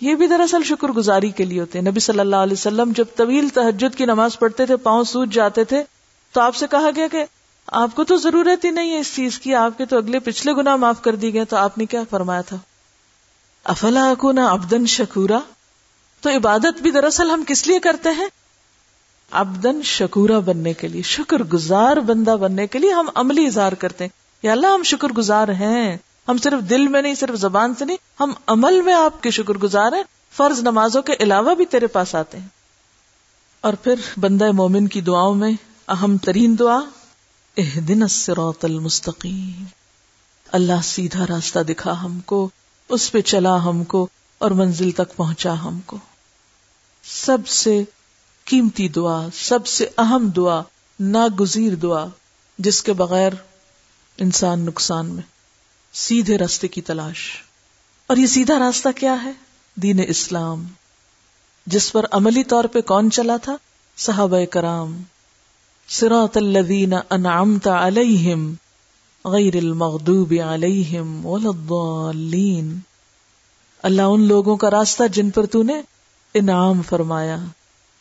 یہ بھی دراصل شکر گزاری کے لیے ہوتے ہیں۔ نبی صلی اللہ علیہ وسلم جب طویل تحجد کی نماز پڑھتے تھے، پاؤں سوج جاتے تھے، تو آپ سے کہا گیا کہ آپ کو تو ضرورت ہی نہیں ہے اس چیز کی، آپ کے تو اگلے پچھلے گنا معاف کر دی گئے، تو آپ نے کیا فرمایا تھا؟ افلا کو نہ ابدن شکورا؟ تو عبادت بھی دراصل ہم کس لیے کرتے ہیں؟ ابدن شکورا بننے کے لیے شکر گزار بندہ بننے کے لیے ہم عملی اظہار کرتے ہیں۔ یا اللہ، ہم شکر گزار ہیں۔ ہم صرف دل میں نہیں، صرف زبان سے نہیں، ہم عمل میں آپ کے شکر گزار ہیں۔ فرض نمازوں کے علاوہ بھی تیرے پاس آتے ہیں۔ اور پھر بندہ مومن کی دعاؤں میں اہم ترین دعا اح دن المستقیم۔ اللہ سیدھا راستہ دکھا ہم کو، اس پہ چلا ہم کو، اور منزل تک پہنچا ہم کو۔ سب سے قیمتی دعا، سب سے اہم دعا، ناگزیر دعا، جس کے بغیر انسان نقصان میں، سیدھے راستے کی تلاش۔ اور یہ سیدھا راستہ کیا ہے؟ دین اسلام۔ جس پر عملی طور پہ کون چلا تھا؟ صحابہ کرام۔ سراط الذین انعمت علیہم غیر المغضوب علیہم والضالین اللہ ان لوگوں کا راستہ جن پر تو نے انعام فرمایا۔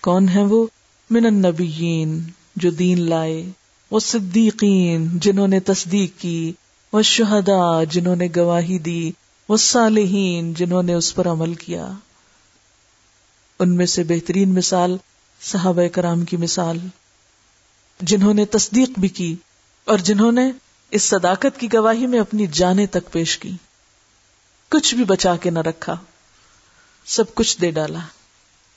کون ہے وہ؟ من النبیین، جو دین لائے، وہ صدیقین، جنہوں نے تصدیق کی، وہ شہدا جنہوں نے گواہی دی، وہ صالحین، جنہوں نے اس پر عمل کیا۔ ان میں سے بہترین مثال صحابہ کرام کی مثال، جنہوں نے تصدیق بھی کی اور جنہوں نے اس صداقت کی گواہی میں اپنی جانے تک پیش کی۔ کچھ بھی بچا کے نہ رکھا، سب کچھ دے ڈالا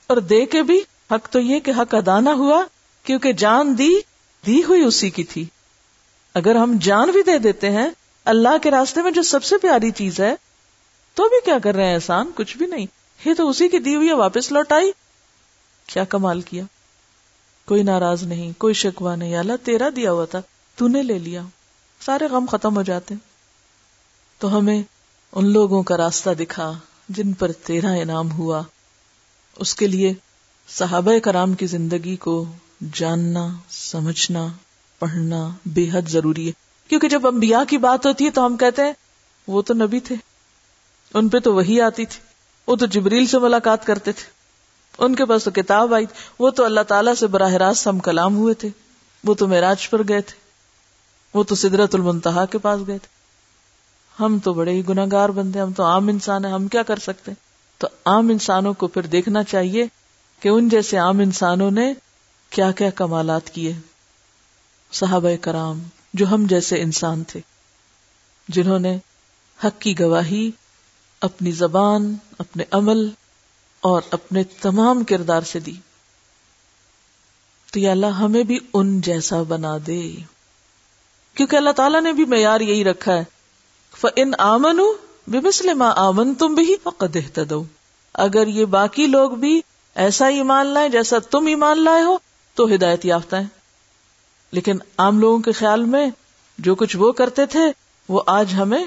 اور دے کے بھی حق تو یہ کہ حق ادا نہ ہوا کیونکہ جان دی دی ہوئی اسی کی تھی۔ اگر ہم جان بھی دے دیتے ہیں اللہ کے راستے میں جو سب سے پیاری چیز ہے، تو بھی کیا کر رہے ہیں احسان کچھ بھی نہیں۔ یہ تو اسی کی دی ہوئی واپس لوٹائی۔ کیا کمال کیا۔ کوئی ناراض نہیں، کوئی شکوا نہیں۔ اللہ تیرا دیا ہوا تھا، تو نے لے لیا۔ سارے غم ختم ہو جاتے تو ہمیں ان لوگوں کا راستہ دکھا جن پر تیرا انعام ہوا۔ اس کے لیے صحابہ کرام کی زندگی کو جاننا، سمجھنا، پڑھنا بے حد ضروری ہے۔ کیونکہ جب انبیاء کی بات ہوتی ہے تو ہم کہتے ہیں، وہ تو نبی تھے۔ ان پہ تو وہی آتی تھی۔ وہ تو جبریل سے ملاقات کرتے تھے۔ ان کے پاس تو کتاب آئی وہ تو اللہ تعالیٰ سے براہ راست ہم کلام ہوئے تھے۔ وہ تو میراج پر گئے تھے۔ وہ تو سدرت المنتہا کے پاس گئے تھے۔ ہم تو بڑے ہی گناگار بندے ہم تو عام انسان ہیں۔ ہم کیا کر سکتے ہیں؟ تو عام انسانوں کو پھر دیکھنا چاہیے کہ ان جیسے عام انسانوں نے کیا کیا کمالات کیے صحابہ کرام جو ہم جیسے انسان تھے، جنہوں نے حق کی گواہی، اپنی زبان، اپنے عمل اور اپنے تمام کردار سے دی۔ تو یا اللہ ہمیں بھی ان جیسا بنا دے۔ کیونکہ اللہ تعالیٰ نے بھی معیار یہی رکھا ہے۔ ان آمن بے مسلم آمن تم بھی فقد دو اگر یہ باقی لوگ بھی ایسا ایمان لائے جیسا تم ایمان لائے ہو، تو ہدایت یافتہ ہیں۔ لیکن عام لوگوں کے خیال میں جو کچھ وہ کرتے تھے، وہ آج ہمیں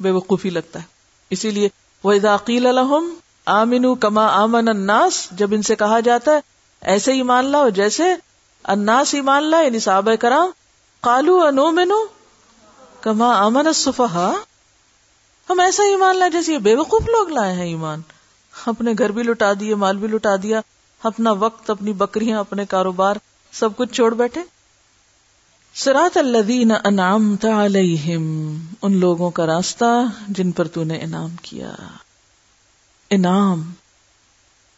بے وقوفی لگتا ہے۔ اسی لیے وہ اداقیل الحم آمین کما آمن اناس جب ان سے کہا جاتا ہے، ایسے ہی مان لاؤ جیسے اناس ہی مان لا یعنی صحابہ کرام کالو انو مینو کما آمن صفحا ہم ایسا ایمان لائے جیسے یہ بے وقوف لوگ لائے ہیں ایمان۔ اپنے گھر بھی لٹا دیے، مال بھی لٹا دیا، اپنا وقت، اپنی بکریاں، اپنے کاروبار، سب کچھ چھوڑ بیٹھے۔ سرات الذین انعمت علیہم، ان لوگوں کا راستہ جن پر تو نے انعام کیا۔ انعام۔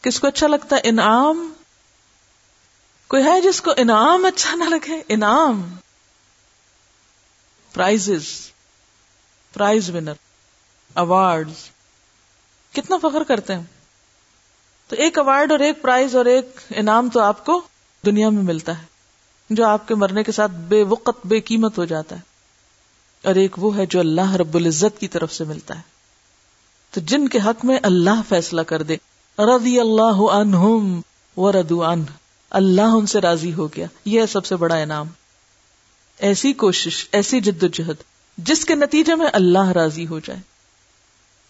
کس کو اچھا لگتا ہے؟ انعام۔ کوئی ہے جس کو انعام اچھا نہ لگے؟ انعام۔ پرائزز پرائز ونر اوارڈ کتنا فخر کرتے ہیں؟ تو ایک اوارڈ اور ایک پرائز اور ایک انعام تو آپ کو دنیا میں ملتا ہے، جو آپ کے مرنے کے ساتھ بے وقت بے قیمت ہو جاتا ہے۔ اور ایک وہ ہے جو اللہ رب العزت کی طرف سے ملتا ہے۔ تو جن کے حق میں اللہ فیصلہ کر دے۔ رضی اللہ عنہم وردو عنہ۔ اللہ ان سے راضی ہو گیا۔ یہ ہے سب سے بڑا انعام۔ ایسی کوشش، ایسی جد و جہد جس کے نتیجے میں اللہ راضی ہو جائے۔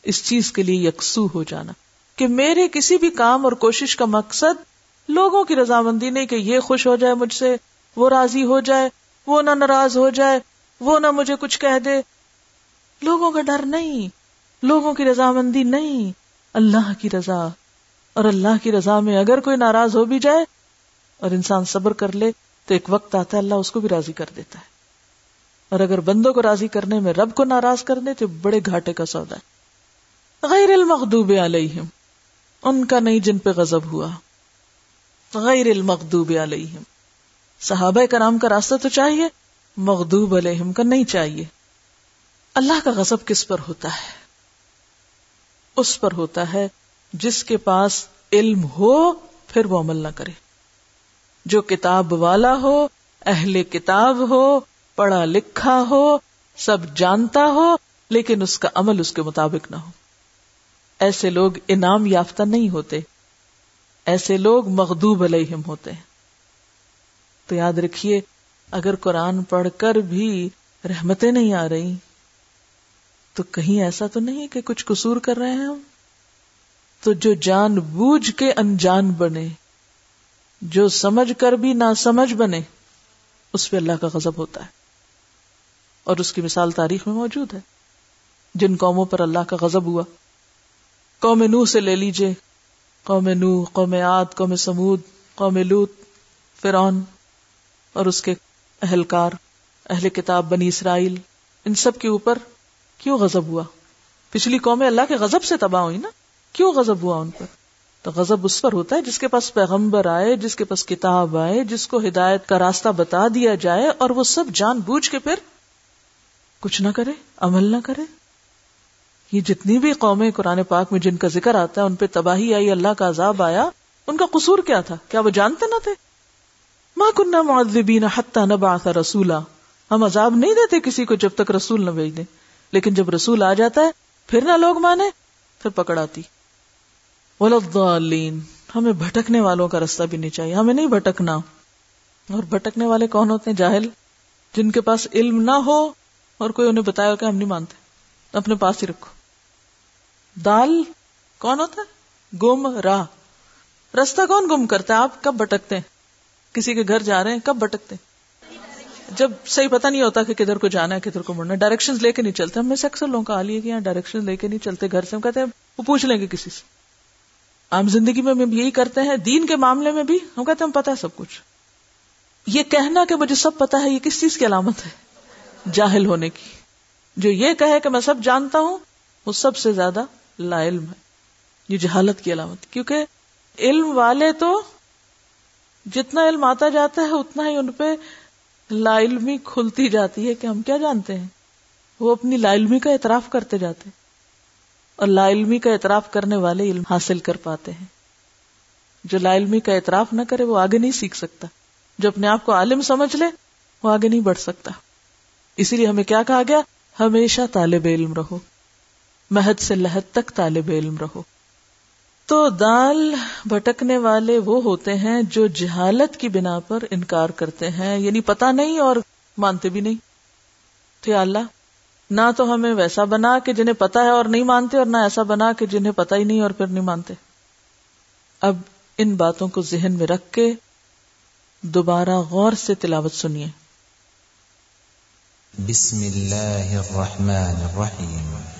اس چیز کے لیے یکسو ہو جانا کہ میرے کسی بھی کام اور کوشش کا مقصد لوگوں کی رضامندی نہیں کہ یہ خوش ہو جائے مجھ سے، وہ راضی ہو جائے، وہ نہ ناراض ہو جائے، وہ نہ مجھے کچھ کہہ دے۔ لوگوں کا ڈر نہیں، لوگوں کی رضامندی نہیں، اللہ کی رضا۔ اور اللہ کی رضا میں اگر کوئی ناراض ہو بھی جائے اور انسان صبر کر لے، تو ایک وقت آتا ہے اللہ اس کو بھی راضی کر دیتا ہے۔ اور اگر بندوں کو راضی کرنے میں رب کو ناراض کر دے تو بڑے گھاٹے کا سودا ہے۔ غیر المغضوب علیہم، ان کا نہیں جن پہ غضب ہوا۔ غیر المغضوب علیہم۔ صحابہ کرام کا راستہ تو چاہیے مغدوب علیہم کا نہیں چاہیے۔ اللہ کا غضب کس پر ہوتا ہے؟ اس پر ہوتا ہے جس کے پاس علم ہو، پھر وہ عمل نہ کرے۔ جو کتاب والا ہو، اہل کتاب ہو، پڑھا لکھا ہو، سب جانتا ہو، لیکن اس کا عمل اس کے مطابق نہ ہو۔ ایسے لوگ انعام یافتہ نہیں ہوتے۔ ایسے لوگ مغدوب علیہم ہوتے ہیں۔ تو یاد رکھیے، اگر قرآن پڑھ کر بھی رحمتیں نہیں آ رہی، تو کہیں ایسا تو نہیں کہ کچھ قصور کر رہے ہیں ہم؟ تو جو جان بوجھ کے انجان بنے، جو سمجھ کر بھی نہ سمجھ بنے، اس پہ اللہ کا غضب ہوتا ہے۔ اور اس کی مثال تاریخ میں موجود ہے۔ جن قوموں پر اللہ کا غضب ہوا قوم نو سے لے لیجیے۔ قوم نو قوم عاد، قوم سمود قوم لوت فرعون اور اس کے اہلکار، اہل کتاب بنی اسرائیل۔ ان سب کے اوپر کیوں غضب ہوا؟ پچھلی قومیں اللہ کے غضب سے تباہ ہوئی نا؟ کیوں غضب ہوا ان پر؟ تو غضب اس پر ہوتا ہے جس کے پاس پیغمبر آئے، جس کے پاس کتاب آئے، جس کو ہدایت کا راستہ بتا دیا جائے اور وہ سب جان بوجھ کے پھر کچھ نہ کرے، عمل نہ کرے۔ یہ جتنی بھی قومیں قرآن پاک میں جن کا ذکر آتا ہے، ان پہ تباہی آئی، اللہ کا عذاب آیا، ان کا قصور کیا تھا؟ کیا وہ جانتے نہ تھے؟ ماں کنہ معذبین حتی نبعث رسولا۔ ہم عذاب نہیں دیتے کسی کو جب تک رسول نہ بھیج دیں لیکن جب رسول آ جاتا ہے، پھر نہ لوگ مانے، پھر پکڑ آتی۔ ولدالین ہمیں بھٹکنے والوں کا رستہ بھی نہیں چاہیے۔ ہمیں نہیں بھٹکنا۔ اور بھٹکنے والے کون ہوتے ہیں؟ جاہل۔ جن کے پاس علم نہ ہو اور کوئی انہیں بتایا کہ ہم نہیں مانتے۔ اپنے پاس ہی رکھو۔ دال کون ہوتا ہے؟ گم راہ رستہ کون گم کرتا ہے؟ آپ کب بھٹکتے ہیں؟ کسی کے گھر جا رہے ہیں، کب بھٹکتے ہیں؟ جب صحیح پتہ نہیں ہوتا کہ کدھر کو جانا ہے، کدھر کو مڑنا ڈائریکشن لے کے نہیں چلتے۔ ہم میں سے اکثر لوگوں کا حال یہ کہ یہاں ڈائریکشن لے کے نہیں چلتے۔ گھر سے ہم کہتے ہیں، وہ پوچھ لیں گے کسی سے۔ عام زندگی میں ہم یہی کرتے ہیں، دین کے معاملے میں بھی ہم کہتے ہیں، ہم پتا ہے سب کچھ۔ یہ کہنا کہ مجھے سب پتا ہے، یہ کس چیز کی علامت ہے؟ جاہل ہونے کی۔ جو یہ کہے کہ میں سب جانتا ہوں، وہ سب سے زیادہ لا علم ہے، یہ جہالت کی علامت کیونکہ علم والے تو جتنا علم آتا جاتا ہے، اتنا ہی ان پہ لا علمی کھلتی جاتی ہے کہ ہم کیا جانتے ہیں۔ وہ اپنی لا علمی کا اعتراف کرتے جاتے ہیں۔ اور لا علمی کا اعتراف کرنے والے علم حاصل کر پاتے ہیں۔ جو لا علمی کا اعتراف نہ کرے، وہ آگے نہیں سیکھ سکتا۔ جو اپنے آپ کو عالم سمجھ لے، وہ آگے نہیں بڑھ سکتا۔ اسی لیے ہمیں کیا کہا گیا؟ ہمیشہ طالب علم رہو۔ مہد سے لہد تک طالب علم رہو۔ تو دال بھٹکنے والے وہ ہوتے ہیں جو جہالت کی بنا پر انکار کرتے ہیں یعنی پتا نہیں اور مانتے بھی نہیں۔ تو اللہ، نہ تو ہمیں ویسا بنا کہ جنہیں پتا ہے اور نہیں مانتے، اور نہ ایسا بنا کہ جنہیں پتا ہی نہیں اور پھر نہیں مانتے۔ اب ان باتوں کو ذہن میں رکھ کے دوبارہ غور سے تلاوت سنیے۔ بسم اللہ الرحمن الرحیم۔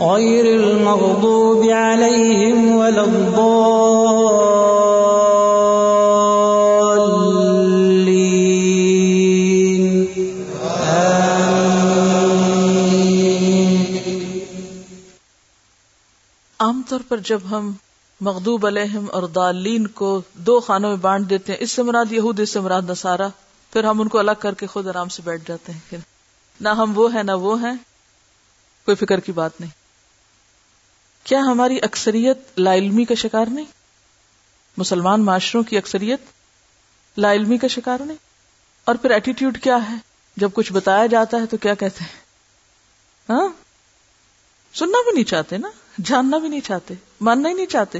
غير المغضوب عليهم ولا الضالين. آمين عام طور پر جب ہم مغدوب علیہم اور دالین کو دو خانوں میں بانٹ دیتے ہیں، اس سے مراد یہود، اس سے مراد نصارہ، پھر ہم ان کو الگ کر کے خود آرام سے بیٹھ جاتے ہیں۔ کہ نہ ہم وہ ہیں، نہ وہ ہیں، کوئی فکر کی بات نہیں۔ کیا ہماری اکثریت لا علمی کا شکار نہیں؟ مسلمان معاشروں کی اکثریت لا علمی کا شکار نہیں؟ اور پھر ایٹیٹیوڈ کیا ہے؟ جب کچھ بتایا جاتا ہے تو کیا کہتے ہیں؟ ہاں؟ سننا بھی نہیں چاہتے نا؟ جاننا بھی نہیں چاہتے؟ ماننا ہی نہیں چاہتے؟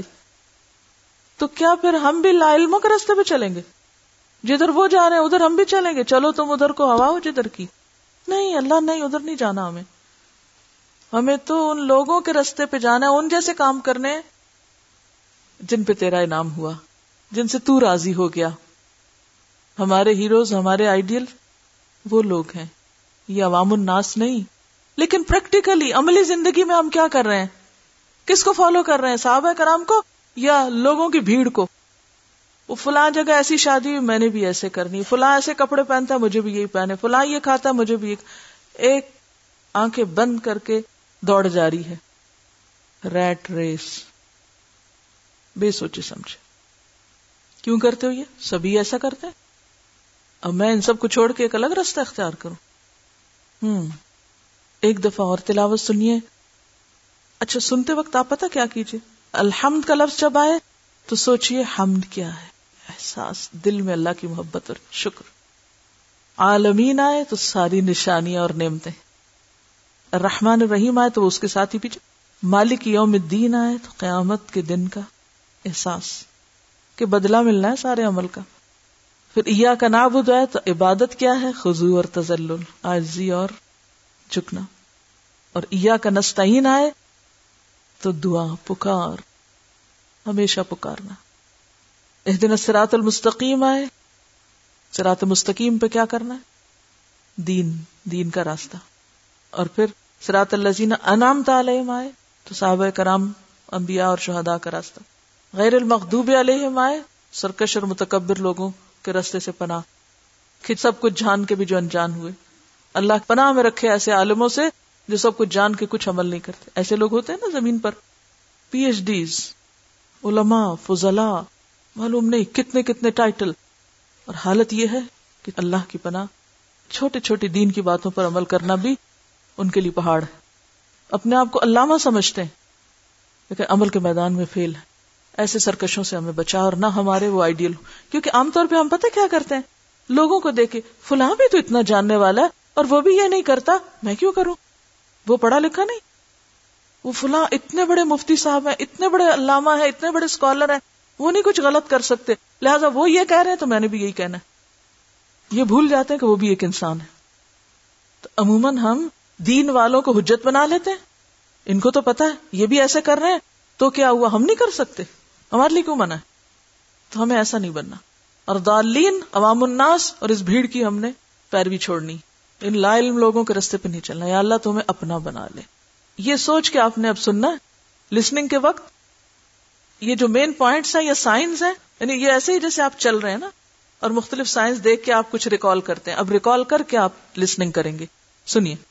تو کیا پھر ہم بھی لا علموں کے راستے پہ چلیں گے؟ جدھر وہ جا رہے ہیں ادھر ہم بھی چلیں گے؟ چلو تم ادھر کو ہوا ہو جدھر کی۔ نہیں، اللہ نہیں ادھر نہیں جانا ہمیں۔ ہمیں تو ان لوگوں کے رستے پہ جانا ہے، ان جیسے کام کرنے جن پہ تیرا انعام ہوا، جن سے تو راضی ہو گیا۔ ہمارے ہیروز، ہمارے آئیڈیل، وہ لوگ ہیں۔ یہ عوام الناس نہیں، لیکن پریکٹیکلی عملی زندگی میں ہم کیا کر رہے ہیں؟ کس کو فالو کر رہے ہیں؟ صحابہ کرام کو یا لوگوں کی بھیڑ کو؟ وہ فلاں جگہ ایسی شادی ہوئی، میں نے بھی ایسے کرنی فلاں ایسے کپڑے پہنتا، مجھے بھی یہی پہنے فلاں یہ کھاتا، مجھے بھی ایک آنکھیں بند کر کے دوڑ جاری ہے۔ Rat race. بے سوچے سمجھے۔ کیوں کرتے ہو یہ؟ سبھی ایسا کرتے ہیں؟ اب میں ان سب کو چھوڑ کے ایک الگ راستہ اختیار کروں۔ ہوں ایک دفعہ اور تلاوت سنیے۔ اچھا سنتے وقت آپ پتا کیا کیجیے؟ الحمد کا لفظ جب آئے تو سوچئے حمد کیا ہے۔ احساس، دل میں اللہ کی محبت اور شکر۔ عالمین آئے تو ساری نشانیاں اور نعمتیں۔ رحمان الرحیم آئے تو اس کے ساتھ ہی پیچھے۔ مالک یوم الدین آئے تو قیامت کے دن کا احساس کہ بدلہ ملنا ہے سارے عمل کا۔ پھر ایا کا نابود آئے تو عبادت کیا ہے؟ خضو اور تزلل آجزی اور جھکنا۔ اور ایا کا نستعین آئے تو دعا، پکار، ہمیشہ پکارنا۔ اس دن سرات المستقیم آئے۔ سرات مستقیم پہ کیا کرنا ہے؟ دین دین کا راستہ۔ اور پھر سرات الزین انعام تعلیم آئے تو صحابہ کرام، انبیاء اور شہداء کا راستہ۔ غیر المخوب علیہم آئے، سرکش اور متکبر لوگوں کے راستے سے پناہ۔ کہ سب کچھ جان کے بھی جو انجان ہوئے۔ اللہ پناہ میں رکھے ایسے عالموں سے جو سب کچھ جان کے کچھ عمل نہیں کرتے۔ ایسے لوگ ہوتے ہیں نا زمین پر۔ پی ایچ ڈیز، علماء فضلا معلوم نہیں کتنے کتنے ٹائٹل۔ اور حالت یہ ہے کہ اللہ کی پناہ، چھوٹے چھوٹی دین کی باتوں پر عمل کرنا بھی ان کے لیے پہاڑ ہے۔ اپنے آپ کو علامہ سمجھتے ہیں۔ لیکن عمل کے میدان میں فیل ہے۔ ایسے سرکشوں سے ہمیں بچا اور نہ ہمارے وہ آئیڈیل ہو کیونکہ عام طور پہ ہم پتہ کیا کرتے ہیں؟ لوگوں کو دیکھے، فلاں بھی تو اتنا جاننے والا ہے اور وہ بھی یہ نہیں کرتا، میں کیوں کروں؟ وہ پڑھا لکھا نہیں۔ وہ فلاں اتنے بڑے مفتی صاحب ہیں، اتنے بڑے علامہ ہیں، اتنے بڑے اسکالر ہیں، وہ نہیں کچھ غلط کر سکتے۔ لہٰذا وہ یہ کہہ رہے ہیں تو میں نے بھی یہی کہنا ہے۔ یہ بھول جاتے ہیں کہ وہ بھی ایک انسان ہے۔ تو عموماً ہم دین والوں کو حجت بنا لیتے ہیں؟ ان کو تو پتا ہے، یہ بھی ایسے کر رہے ہیں، تو کیا ہوا ہم نہیں کر سکتے؟ ہمارے لیے کیوں منع ہے؟ تو ہمیں ایسا نہیں بننا۔ اور دالین عوام الناس، اور اس بھیڑ کی ہم نے پیروی چھوڑنی۔ ان لا علم لوگوں کے رستے پہ نہیں چلنا۔ یا اللہ تمہیں اپنا بنا لے۔ یہ سوچ کے آپ نے اب سننا لسننگ کے وقت یہ جو مین پوائنٹس ہیں، یا سائنس ہیں یعنی یہ ایسے ہی جیسے آپ چل رہے ہیں نا، اور مختلف سائنس دیکھ کے آپ کچھ ریکال کرتے ہیں۔ اب ریکال کر کے آپ لسننگ کریں گے۔ سنیے۔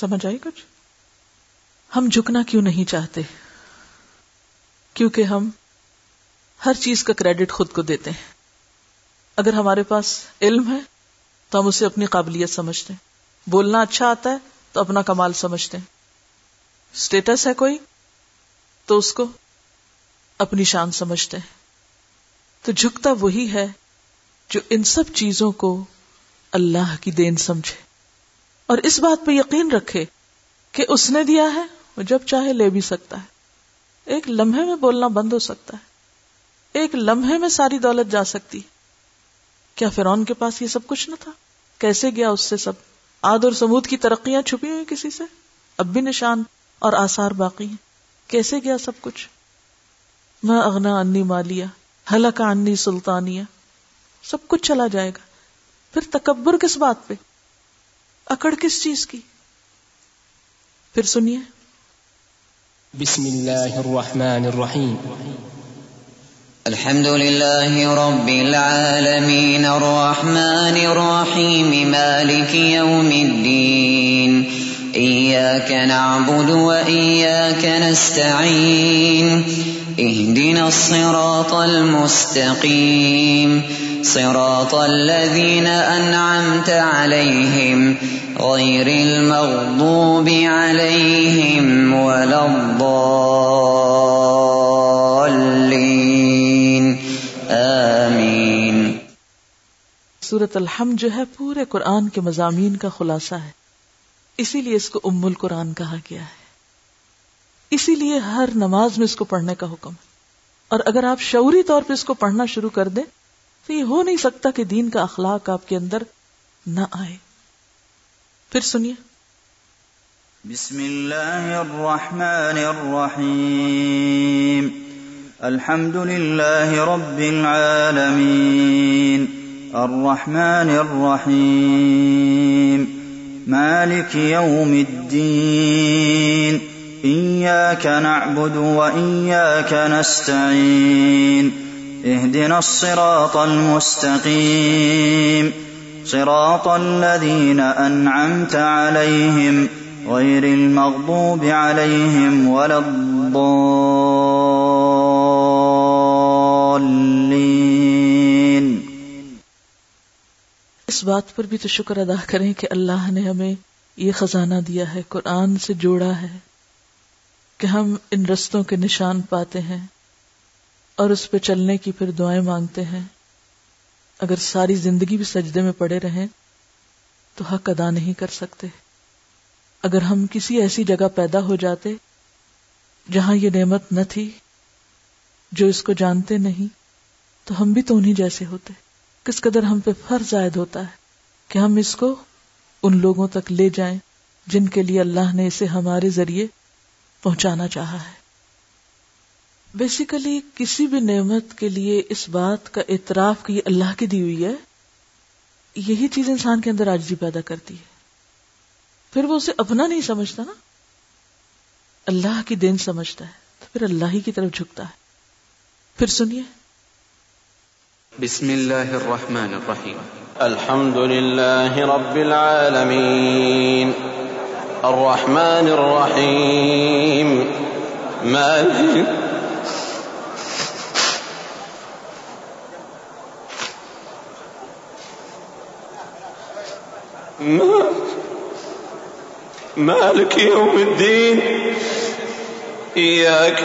سمجھ آئی کچھ؟ ہم جھکنا کیوں نہیں چاہتے؟ کیونکہ ہم ہر چیز کا کریڈٹ خود کو دیتے ہیں۔ اگر ہمارے پاس علم ہے، تو ہم اسے اپنی قابلیت سمجھتے ہیں۔ بولنا اچھا آتا ہے، تو اپنا کمال سمجھتے ہیں۔ اسٹیٹس ہے کوئی، تو اس کو اپنی شان سمجھتے ہیں۔ تو جھکتا وہی ہے جو ان سب چیزوں کو اللہ کی دین سمجھے۔ اور اس بات پہ یقین رکھے کہ اس نے دیا ہے وہ جب چاہے لے بھی سکتا ہے۔ ایک لمحے میں بولنا بند ہو سکتا ہے۔ ایک لمحے میں ساری دولت جا سکتی۔ کیا فرون کے پاس یہ سب کچھ نہ تھا؟ کیسے گیا اس سے سب؟ آد اور سمود کی ترقیاں چھپی ہوئی کسی سے؟ اب بھی نشان اور آثار باقی ہیں۔ کیسے گیا سب کچھ؟ میں اغنا انی مالیا حلق انی سلطانیہ۔ سب کچھ چلا جائے گا۔ پھر تکبر کس بات پہ؟ اکڑ کس چیز کی؟ پھر سنیے۔ بسم اللہ الرحمن الرحیم۔ الحمد لله رب العالمين الرحمن الرحيم مالك يوم الدين إياك نعبد وإياك نستعين اهدنا الصراط المستقيم صراط الذين أنعمت عليهم غير المغضوب عليهم ولا الضالين. آمين. سورت الحمد جو ہے پورے قرآن کے مضامین کا خلاصہ ہے. اسی لیے اس کو ام القرآن کہا گیا ہے. اسی لیے ہر نماز میں اس کو پڑھنے کا حکم ہے. اور اگر آپ شعوری طور پہ اس کو پڑھنا شروع کر دیں تو یہ ہو نہیں سکتا کہ دین کا اخلاق آپ کے اندر نہ آئے۔ پھر سنیے۔ بسم اللہ الرحمن الرحیم۔ الحمد للہ رب العالمین۔ الرحمن الرحیم۔ مالك يوم الدين إياك نعبد وإياك نستعين اهدنا الصراط المستقيم. صراط الذين أنعمت عليهم غير المغضوب عليهم ولا الضالين. اس بات پر بھی تو شکر ادا کریں کہ اللہ نے ہمیں یہ خزانہ دیا ہے، قرآن سے جوڑا ہے کہ ہم ان رستوں کے نشان پاتے ہیں۔ اور اس پہ چلنے کی پھر دعائیں مانگتے ہیں۔ اگر ساری زندگی بھی سجدے میں پڑے رہیں، تو حق ادا نہیں کر سکتے۔ اگر ہم کسی ایسی جگہ پیدا ہو جاتے جہاں یہ نعمت نہ تھی، جو اس کو جانتے نہیں، تو ہم بھی تو انہیں جیسے ہوتے۔ کس قدر ہم پہ فرض عائد ہوتا ہے کہ ہم اس کو ان لوگوں تک لے جائیں جن کے لیے اللہ نے اسے ہمارے ذریعے پہنچانا چاہا ہے۔ بیسیکلی کسی بھی نعمت کے لیے اس بات کا اعتراف کی اللہ کی دی ہوئی ہے یہی چیز انسان کے اندر آجزی پیدا کرتی ہے۔ پھر وہ اسے اپنا نہیں سمجھتا نا۔ اللہ کی دین سمجھتا ہے تو پھر اللہ ہی کی طرف جھکتا ہے۔ پھر سنیے۔ بسم اللہ الرحمن الرحیم۔ الحمد لله رب العالمين الرحمن الرحيم مالك مالك يوم الدين إياك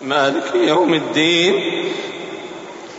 مالك يوم الدين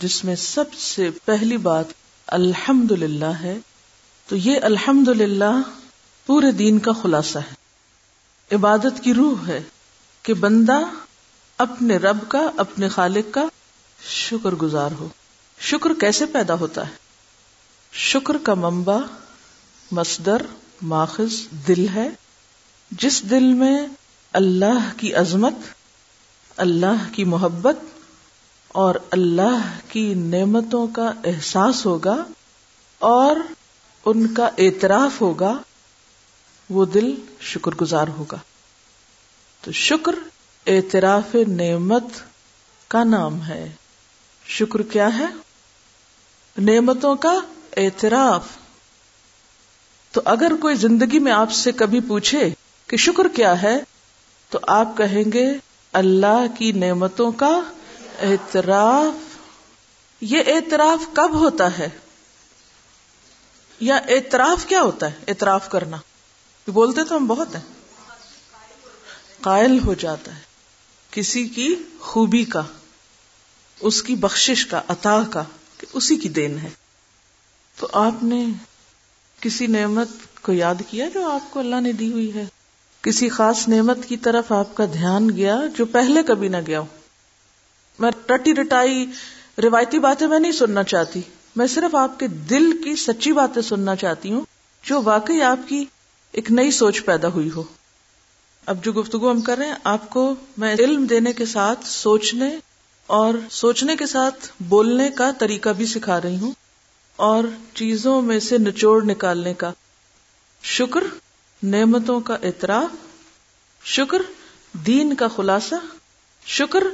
جس میں سب سے پہلی بات الحمد للہ ہے، تو یہ الحمد للہ پورے دین کا خلاصہ ہے۔ عبادت کی روح ہے کہ بندہ اپنے رب کا، اپنے خالق کا شکر گزار ہو۔ شکر کیسے پیدا ہوتا ہے؟ شکر کا منبع، مصدر، ماخذ، دل ہے۔ جس دل میں اللہ کی عظمت، اللہ کی محبت اور اللہ کی نعمتوں کا احساس ہوگا اور ان کا اعتراف ہوگا، وہ دل شکر گزار ہوگا۔ تو شکر اعتراف نعمت کا نام ہے۔ شکر کیا ہے؟ نعمتوں کا اعتراف۔ تو اگر کوئی زندگی میں آپ سے کبھی پوچھے کہ شکر کیا ہے، تو آپ کہیں گے، اللہ کی نعمتوں کا اعتراف، یہ اعتراف کب ہوتا ہے؟ یا اعتراف کیا ہوتا ہے؟ اعتراف کرنا۔ بولتے تو ہم بہت ہیں۔ قائل ہو جاتا ہے۔ کسی کی خوبی کا، اس کی بخشش کا، عطا کا، کہ اسی کی دین ہے۔ تو آپ نے کسی نعمت کو یاد کیا جو آپ کو اللہ نے دی ہوئی ہے؟ کسی خاص نعمت کی طرف آپ کا دھیان گیا جو پہلے کبھی نہ گیا ہو؟ میں رٹی رٹائی روایتی باتیں میں نہیں سننا چاہتی۔ میں صرف آپ کے دل کی سچی باتیں سننا چاہتی ہوں جو واقعی آپ کی ایک نئی سوچ پیدا ہوئی ہو۔ اب جو گفتگو ہم کر رہے ہیں، آپ کو میں علم دینے کے ساتھ، سوچنے اور سوچنے کے ساتھ بولنے کا طریقہ بھی سکھا رہی ہوں۔ اور چیزوں میں سے نچوڑ نکالنے کا۔ شکر، نعمتوں کا اعتراف۔ شکر، دین کا خلاصہ۔ شکر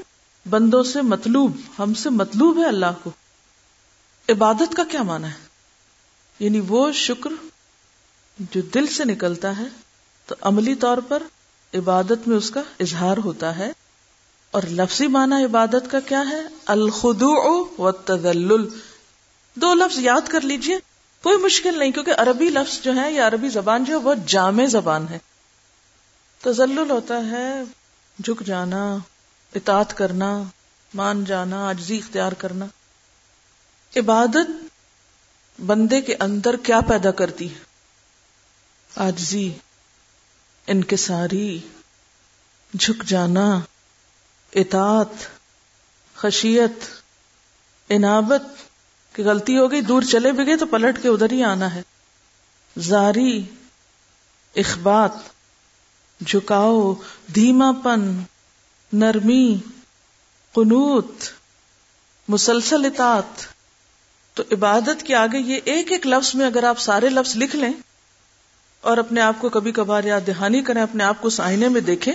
بندوں سے مطلوب، ہم سے مطلوب ہے اللہ کو۔ عبادت کا کیا مانا ہے؟ یعنی وہ شکر جو دل سے نکلتا ہے، تو عملی طور پر عبادت میں اس کا اظہار ہوتا ہے۔ اور لفظی معنی عبادت کا کیا ہے؟ الخدوع و تدلل دو لفظ یاد کر لیجیے۔ کوئی مشکل نہیں، کیونکہ عربی لفظ جو ہے یا عربی زبان جو ہے، وہ جامع زبان ہے۔ تزلل ہوتا ہے، جھک جانا اطاعت کرنا، مان جانا عجزی اختیار کرنا۔ عبادت بندے کے اندر کیا پیدا کرتی ہے؟ آجزی انکساری، جھک جانا، اطاعت، خشیت انابت کہ غلطی ہو گئی، دور چلے بھی گئے تو پلٹ کے ادھر ہی آنا ہے۔ زاری، اخبات، جھکاؤ دھیما پن نرمی، قنوت مسلسل اطاعت تو عبادت کے آگے یہ ایک ایک لفظ میں اگر آپ سارے لفظ لکھ لیں اور اپنے آپ کو کبھی کبھار یاد دہانی کریں، اپنے آپ کو آئینے میں دیکھیں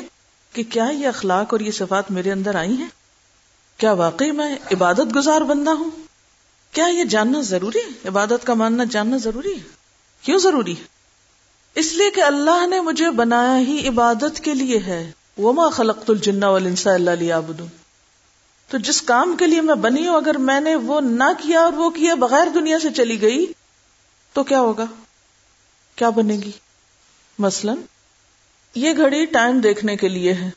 کہ کیا یہ اخلاق اور یہ صفات میرے اندر آئی ہیں؟ کیا واقعی میں عبادت گزار بندہ ہوں؟ کیا یہ جاننا ضروری ہے؟ عبادت کا ماننا جاننا ضروری ہے؟ کیوں ضروری ہے؟ اس لیے کہ اللہ نے مجھے بنایا ہی عبادت کے لیے ہے۔ وما خلقت الجن والانسا الا ليعبدون۔ تو جس کام کے لیے میں بنی ہوں، اگر میں نے وہ نہ کیا اور وہ کیا بغیر دنیا سے چلی گئی، تو کیا ہوگا؟ کیا بنے گی؟ مثلا، یہ گھڑی ٹائم دیکھنے کے لیے ہے۔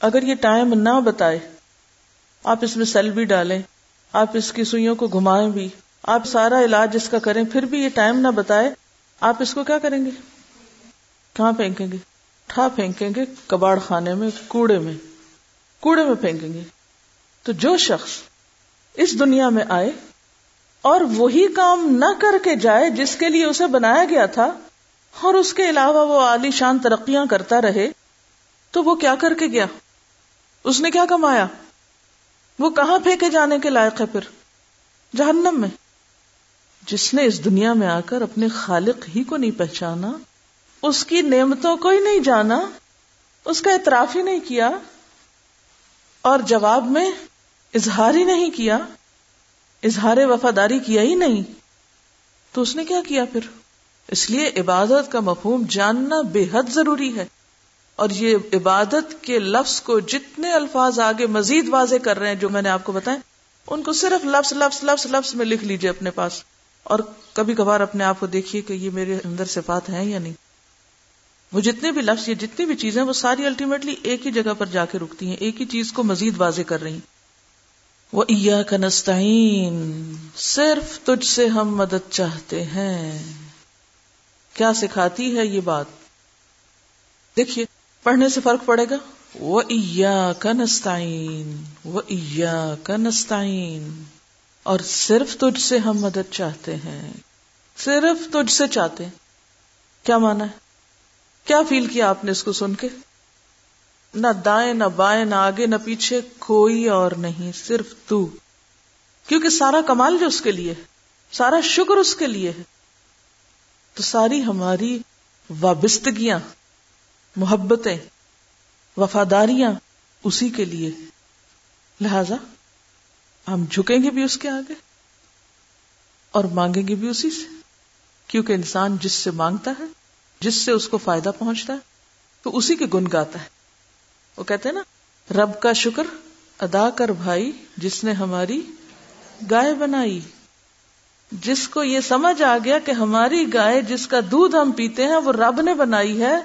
اگر یہ ٹائم نہ بتائے، آپ اس میں سیل بھی ڈالیں، آپ اس کی سوئیوں کو گھمائیں بھی، آپ سارا علاج اس کا کریں، پھر بھی یہ ٹائم نہ بتائے، آپ اس کو کیا کریں گے؟ کہاں پھینکیں گے؟ ٹھا پھینکیں گے کباڑ خانے میں، کوڑے میں کوڑے میں پھینکیں گے۔ تو جو شخص اس دنیا میں آئے اور وہی کام نہ کر کے جائے جس کے لیے اسے بنایا گیا تھا اور اس کے علاوہ وہ عالی شان ترقیاں کرتا رہے، تو وہ کیا کر کے گیا؟ اس نے کیا کمایا؟ وہ کہاں پھینکے جانے کے لائق ہے پھر؟ جہنم میں۔ جس نے اس دنیا میں آ کر اپنے خالق ہی کو نہیں پہچانا اس کی نعمتوں کو ہی نہیں جانا، اس کا اعتراف ہی نہیں کیا اور جواب میں اظہار ہی نہیں کیا، اظہار وفاداری کیا ہی نہیں۔ تو اس نے کیا کیا پھر؟ اس لیے عبادت کا مفہوم جاننا بے حد ضروری ہے۔ اور یہ عبادت کے لفظ کو جتنے الفاظ آگے مزید واضح کر رہے ہیں جو میں نے آپ کو بتایا ان کو صرف لفظ لفظ لفظ لفظ میں لکھ لیجیے اپنے پاس۔ اور کبھی کبھار اپنے آپ کو دیکھیے کہ یہ میرے اندر صفات ہیں یا نہیں۔ وہ جتنے بھی لفظ یا جتنی بھی چیزیں وہ ساری الٹیمیٹلی ایک ہی جگہ پر جا کے رکتی ہیں، ایک ہی چیز کو مزید واضح کر رہی وہ ایا کا نستعین، صرف تجھ سے ہم مدد چاہتے ہیں۔ کیا سکھاتی ہے یہ بات؟ دیکھیے، پڑھنے سے فرق پڑے گا۔ وہ کنستائن وہ کنستائن اور صرف تجھ سے ہم مدد چاہتے ہیں۔ صرف تجھ سے چاہتے ہیں۔ کیا مانا ہے؟ کیا فیل کیا آپ نے اس کو سن کے؟ نہ دائیں، نہ بائیں، نہ آگے، نہ پیچھے کوئی اور نہیں، صرف تو۔ کیونکہ سارا کمال جو اس کے لیے، سارا شکر اس کے لیے ہے۔ تو ساری ہماری وابستگیاں، محبتیں، وفاداریاں اسی کے لیے۔ لہذا ہم جھکیں گے بھی اس کے آگے اور مانگیں گے بھی اسی سے، کیونکہ انسان جس سے مانگتا ہے جس سے اس کو فائدہ پہنچتا ہے، تو اسی کے گن گاتا ہے۔ وہ کہتے ہیں نا، رب کا شکر ادا کر بھائی جس نے ہماری گائے بنائی۔ جس کو یہ سمجھ آ گیا کہ ہماری گائے جس کا دودھ ہم پیتے ہیں، وہ رب نے بنائی ہے،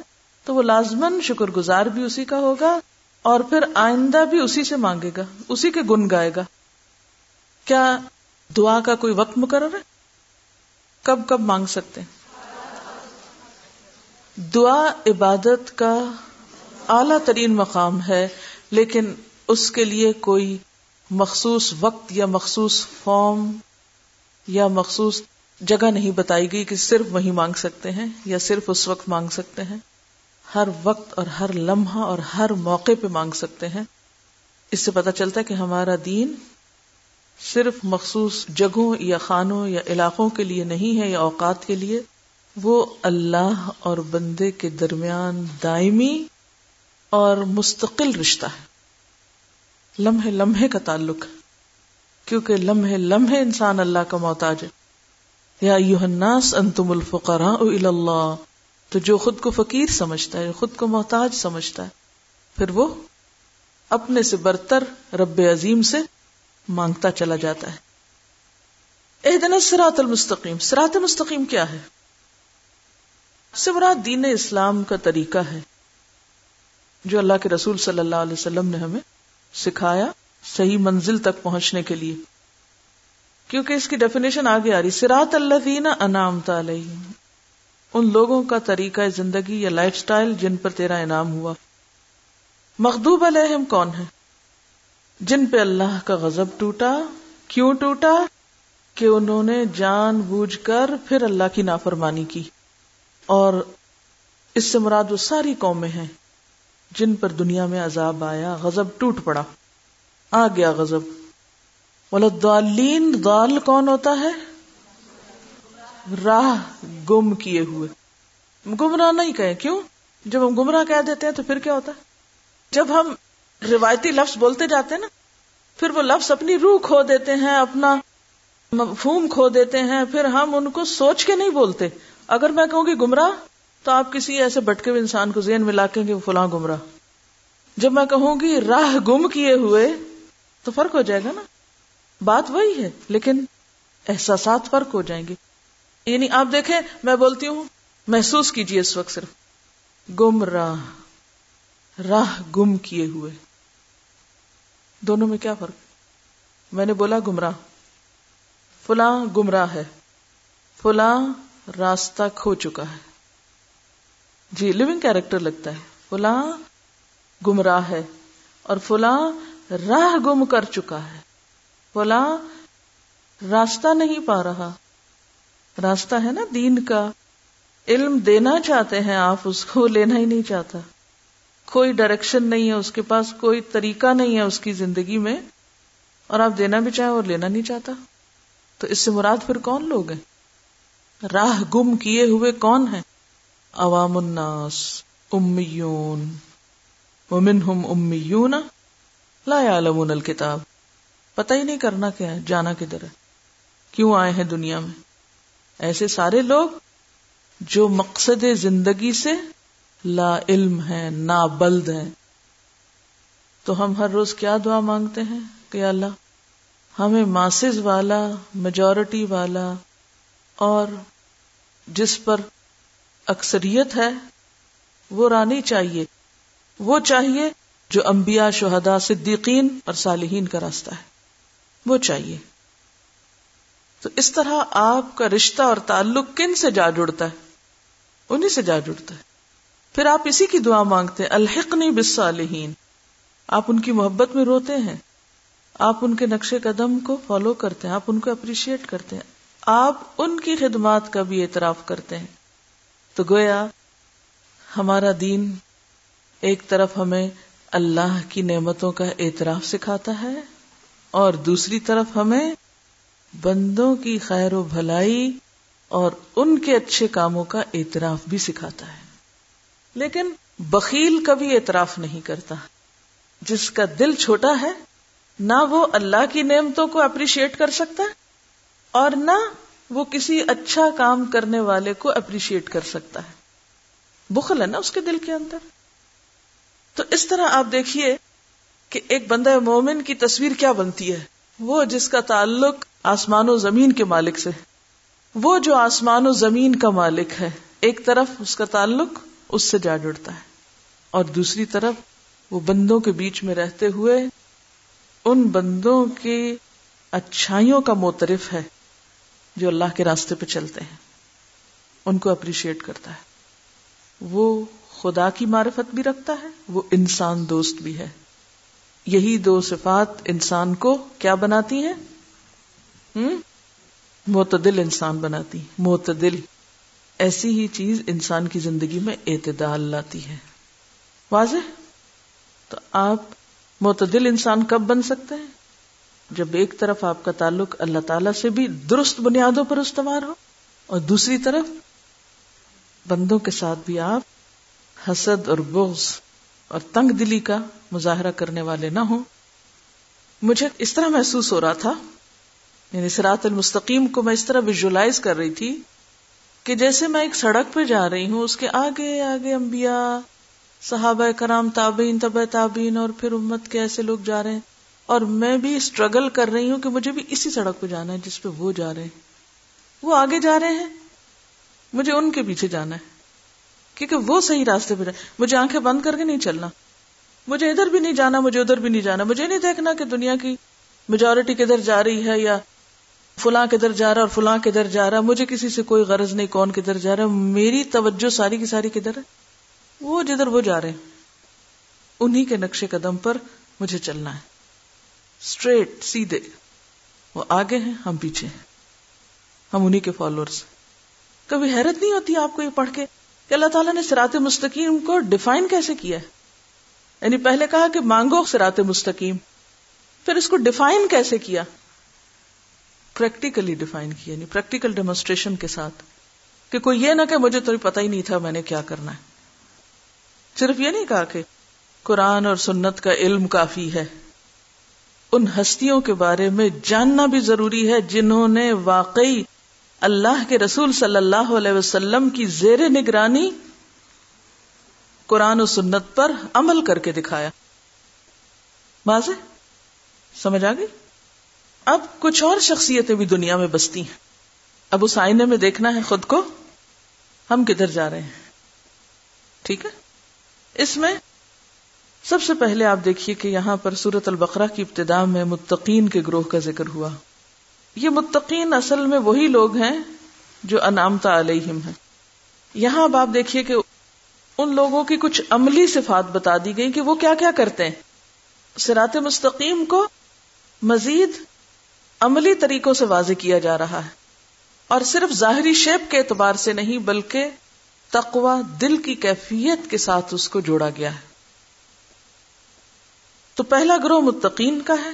تو وہ لازمن شکر گزار بھی اسی کا ہوگا اور پھر آئندہ بھی اسی سے مانگے گا، اسی کے گن گائے گا۔ کیا دعا کا کوئی وقت مقرر ہے؟ کب کب مانگ سکتے ہیں؟ دعا عبادت کا اعلی ترین مقام ہے، لیکن اس کے لیے کوئی مخصوص وقت یا مخصوص فارم یا مخصوص جگہ نہیں بتائی گئی کہ صرف وہی مانگ سکتے ہیں یا صرف اس وقت مانگ سکتے ہیں۔ ہر وقت اور ہر لمحہ اور ہر موقع پہ مانگ سکتے ہیں۔ اس سے پتا چلتا ہے کہ ہمارا دین صرف مخصوص جگہوں یا خانوں یا علاقوں کے لیے نہیں ہے یا اوقات کے لیے۔ وہ اللہ اور بندے کے درمیان دائمی اور مستقل رشتہ ہے۔ لمحے لمحے کا تعلق ہے۔ کیونکہ لمحے لمحے انسان اللہ کا محتاج ہے۔ یا الناس انتم الفقراء الى اللہ۔ تو جو خود کو فقیر سمجھتا ہے خود کو محتاج سمجھتا ہے، پھر وہ اپنے سے برتر رب عظیم سے مانگتا چلا جاتا ہے۔ اے دن سرات المستقیم۔ سرات مستقیم کیا ہے؟ سمرات دین اسلام کا طریقہ ہے جو اللہ کے رسول صلی اللہ علیہ وسلم نے ہمیں سکھایا صحیح منزل تک پہنچنے کے لیے۔ کیونکہ اس کی ڈیفینیشن آگے آ رہی سرات اللہ دینا انعام تعلیم ان لوگوں کا طریقہ زندگی یا لائف سٹائل جن پر تیرا انعام ہوا۔ مخدوب علیہم کون ہے جن پہ اللہ کا غضب ٹوٹا۔ کیوں ٹوٹا؟ کہ انہوں نے جان بوجھ کر پھر اللہ کی نافرمانی کی۔ اور اس سے مراد وہ ساری قومیں ہیں جن پر دنیا میں عذاب آیا، غضب ٹوٹ پڑا۔ آ گیا غضب۔ ولدالین دال کون ہوتا ہے؟ راہ گم کیے ہوئے۔ گمراہ نہیں کہیں، کیوں؟ جب ہم گمراہ کہہ دیتے ہیں تو پھر کیا ہوتا ہے؟ جب ہم روایتی لفظ بولتے جاتے ہیں نا، پھر وہ لفظ اپنی روح کھو دیتے ہیں، اپنا مفہوم کھو دیتے ہیں، پھر ہم ان کو سوچ کے نہیں بولتے۔ اگر میں کہوں گی گمراہ، تو آپ کسی ایسے بٹکے ہوئے انسان کو ذہن میں لا کہ وہ فلاں گمراہ۔ جب میں کہوں گی راہ گم کیے ہوئے، تو فرق ہو جائے گا نا۔ بات وہی ہے، لیکن احساسات فرق ہو جائیں گے۔ یعنی آپ دیکھیں، میں بولتی ہوں، محسوس کیجیے اس وقت صرف۔ گم راہ راہ گم کیے ہوئے۔ دونوں میں کیا فرق؟ میں نے بولا گمراہ۔ فلاں گمراہ ہے۔ فلاں راستہ کھو چکا ہے۔ جی لیونگ کیریکٹر لگتا ہے۔ فلاں گمراہ ہے اور فلاں راہ گم کر چکا ہے۔ فلاں راستہ نہیں پا رہا۔ راستہ ہے نا دین کا۔ علم دینا چاہتے ہیں آپ، اس کو لینا ہی نہیں چاہتا۔ کوئی ڈائریکشن نہیں ہے اس کے پاس، کوئی طریقہ نہیں ہے اس کی زندگی میں۔ اور آپ دینا بھی چاہیں اور لینا نہیں چاہتا۔ تو اس سے مراد پھر کون لوگ ہیں؟ راہ گم کیے ہوئے کون ہیں؟ عوام الناس، امیون۔ ومنہم امیون، لا یعلمون الکتاب۔ پتہ ہی نہیں کرنا کیا ہے، جانا کدھر ہے۔ کیوں آئے ہیں دنیا میں؟ ایسے سارے لوگ جو مقصد زندگی سے لا علم ہے نا بلد ہے تو ہم ہر روز کیا دعا مانگتے ہیں کہ اللہ، ہمیں ماسز والا میجورٹی والا اور جس پر اکثریت ہے، وہ رانی چاہیے۔ وہ چاہیے جو انبیاء، شہداء، صدیقین اور صالحین کا راستہ ہے۔ وہ چاہیے۔ تو اس طرح آپ کا رشتہ اور تعلق کن سے جا جڑتا ہے؟ انہیں سے جا جڑتا ہے۔ پھر آپ اسی کی دعا مانگتے ہیں، الحقنی بالصالحین۔ آپ ان کی محبت میں روتے ہیں۔ آپ ان کے نقش قدم کو فالو کرتے ہیں، آپ ان کو اپریشیٹ کرتے ہیں۔ آپ ان کی خدمات کا بھی اعتراف کرتے ہیں۔ تو گویا، ہمارا دین ایک طرف ہمیں اللہ کی نعمتوں کا اعتراف سکھاتا ہے اور دوسری طرف ہمیں بندوں کی خیر و بھلائی اور ان کے اچھے کاموں کا اعتراف بھی سکھاتا ہے۔ لیکن بخیل کبھی اعتراف نہیں کرتا۔ جس کا دل چھوٹا ہے، نہ وہ اللہ کی نعمتوں کو اپریشیٹ کر سکتا ہے۔ اور نہ وہ کسی اچھا کام کرنے والے کو اپریشیٹ کر سکتا ہے۔ بخل ہے نا اس کے دل کے اندر۔ تو اس طرح آپ دیکھیے کہ ایک بندہ مومن کی تصویر کیا بنتی ہے۔ وہ جس کا تعلق آسمان و زمین کے مالک سے وہ جو آسمان و زمین کا مالک ہے، ایک طرف اس کا تعلق اس سے جا جڑتا ہے اور دوسری طرف وہ بندوں کے بیچ میں رہتے ہوئے ان بندوں کی اچھائیوں کا موترف ہے۔ جو اللہ کے راستے پہ چلتے ہیں، ان کو اپریشیٹ کرتا ہے۔ وہ خدا کی معرفت بھی رکھتا ہے، وہ انسان دوست بھی ہے۔ یہی دو صفات انسان کو کیا بناتی ہیں؟ معتدل انسان بناتی معتدل۔ ایسی ہی چیز انسان کی زندگی میں اعتدال لاتی ہے۔ واضح؟ تو آپ معتدل انسان کب بن سکتے ہیں؟ جب ایک طرف آپ کا تعلق اللہ تعالی سے بھی درست بنیادوں پر استوار ہو اور دوسری طرف بندوں کے ساتھ بھی آپ حسد اور بغض اور تنگ دلی کا مظاہرہ کرنے والے نہ ہوں۔ مجھے اس طرح محسوس ہو رہا تھا یعنی سرات المستقیم کو میں اس طرح ویژلائز کر رہی تھی کہ جیسے میں ایک سڑک پہ جا رہی ہوں، اس کے آگے آگے انبیاء، صحابہ کرام، تابعین طب تابعین اور پھر امت کے ایسے لوگ جا رہے ہیں۔ اور میں بھی اسٹرگل کر رہی ہوں کہ مجھے بھی اسی سڑک پہ جانا ہے جس پہ وہ جا رہے ہیں۔ وہ آگے جا رہے ہیں۔ مجھے ان کے پیچھے جانا ہے۔ کیونکہ وہ صحیح راستے پہ مجھے آنکھیں بند کر کے نہیں چلنا۔ مجھے ادھر بھی نہیں جانا، مجھے ادھر بھی نہیں جانا۔ مجھے نہیں دیکھنا کہ دنیا کی میجورٹی کدھر جا رہی ہے یا فلاں کدھر جا رہا اور فلاں کدھر جا رہا۔ مجھے کسی سے کوئی غرض نہیں کون کدھر جا رہا۔ میری توجہ ساری کی ساری کدھر ہے؟ وہ جدھر وہ جا رہے ہیں۔ انہی کے نقشے قدم پر مجھے چلنا ہے۔ اسٹریٹ سیدھے وہ آگے ہیں، ہم پیچھے ہیں۔ ہم انہی کے فالوورس کبھی حیرت نہیں ہوتی آپ کو یہ پڑھ کے کہ اللہ تعالیٰ نے سرات مستقیم کو ڈیفائن کیسے کیا ہے؟ یعنی پہلے کہا کہ مانگو سرات مستقیم، پھر اس کو ڈیفائن کیسے کیا؟ پریکٹیکلی ڈیفائن کیا یعنی پریکٹیکل ڈیمونسٹریشن کے ساتھ۔ کہ کوئی یہ نہ کہ مجھے تو پتہ ہی نہیں تھا میں نے کیا کرنا ہے۔ صرف یہ نہیں کہا کہ قرآن اور سنت کا علم کافی ہے۔ ان ہستیوں کے بارے میں جاننا بھی ضروری ہے جنہوں نے واقعی اللہ کے رسول صلی اللہ علیہ وسلم کی زیر نگرانی قرآن و سنت پر عمل کر کے دکھایا۔ واضح؟ سمجھ آ گئی؟ اب کچھ اور شخصیتیں بھی دنیا میں بستی ہیں۔ اب اس آئینے میں دیکھنا ہے خود کو۔ ہم کدھر جا رہے ہیں؟ ٹھیک ہے؟ اس میں سب سے پہلے آپ دیکھیے کہ یہاں پر سورت البقرہ کی ابتدا میں متقین کے گروہ کا ذکر ہوا۔ یہ متقین اصل میں وہی لوگ ہیں جو انامتا علیہم ہیں۔ یہاں اب آپ دیکھیے کہ ان لوگوں کی کچھ عملی صفات بتا دی گئی کہ وہ کیا کیا کرتے ہیں۔ سرات مستقیم کو مزید عملی طریقوں سے واضح کیا جا رہا ہے۔ اور صرف ظاہری شیپ کے اعتبار سے نہیں، بلکہ تقوا دل کی کیفیت کے ساتھ اس کو جوڑا گیا ہے۔ تو پہلا گروہ متقین کا ہے۔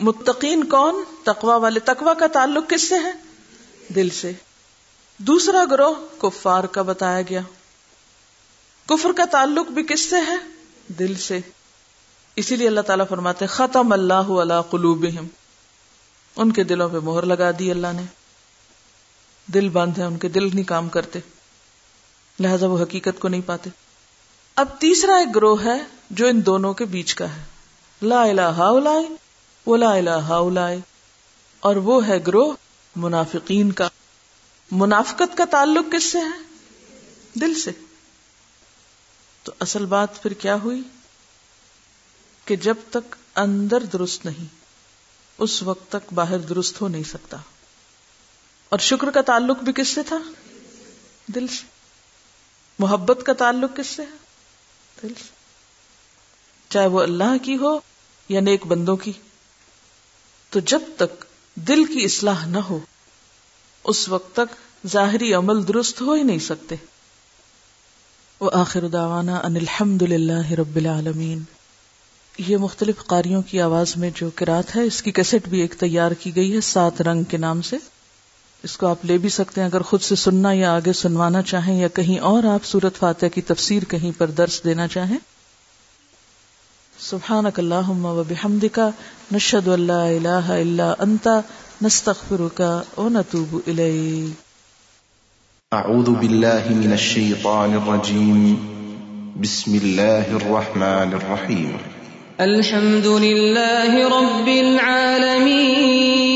متقین کون؟ تقوا والے۔ تقوا کا تعلق کس سے ہے؟ دل سے۔ دوسرا گروہ کفار کا بتایا گیا۔ کفر کا تعلق بھی کس سے ہے؟ دل سے۔ اسی لیے اللہ تعالیٰ فرماتے ختم اللہ اللہ قلوبہم۔ ان کے دلوں پہ مہر لگا دی اللہ نے۔ دل بند ہے ان کے دل نہیں کام کرتے۔ لہذا وہ حقیقت کو نہیں پاتے۔ اب تیسرا ایک گروہ ہے جو ان دونوں کے بیچ کا ہے۔ لا الہ و لا الہ اور وہ ہے گروہ منافقین کا۔ منافقت کا تعلق کس سے ہے؟ دل سے۔ تو اصل بات پھر کیا ہوئی؟ کہ جب تک اندر درست نہیں، اس وقت تک باہر درست ہو نہیں سکتا۔ اور شکر کا تعلق بھی کس سے تھا؟ دل سے۔ محبت کا تعلق کس سے ہے؟ چاہے وہ اللہ کی ہو یا نیک بندوں کی، تو جب تک دل کی اصلاح نہ ہو، اس وقت تک ظاہری عمل درست ہو ہی نہیں سکتے۔ وہ آخر داوانا ان الحمد للہ رب العالمین۔ یہ مختلف قاریوں کی آواز میں جو کراط ہے، اس کی کیسٹ بھی ایک تیار کی گئی ہے سات رنگ کے نام سے۔ اس کو آپ لے بھی سکتے ہیں اگر خود سے سننا یا آگے سنوانا چاہیں یا کہیں اور آپ سورت فاتح کی تفسیر کہیں پر درس دینا چاہیں۔ سبحانک اللہم و بحمدکا نشہد اللہ الہ الا انتا نستغفرکا و نتوب الیک۔ أعوذ بالله من الشيطان الرجيم بسم الله الرحمن الرحيم الحمد لله رب العالمين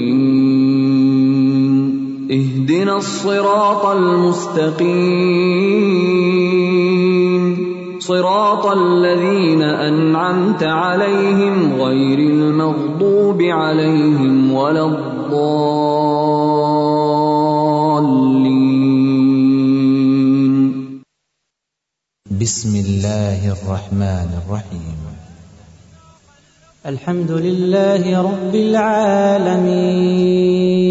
اهدنا الصراط المستقيم. صراط الذين أنعمت عليهم غير المغضوب عليهم ولا الضالين. بسم الله الرحمن الرحيم. الحمد لله رب العالمين.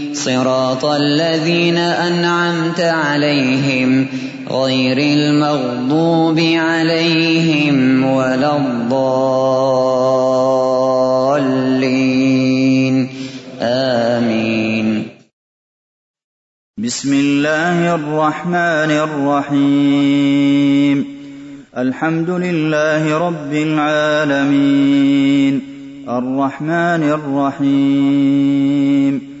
صراط الذين أنعمت عليهم غير المغضوب عليهم ولا الضالين. آمين. بسم الله الرحمن الرحيم. الحمد لله رب العالمين. الرحمن الرحيم.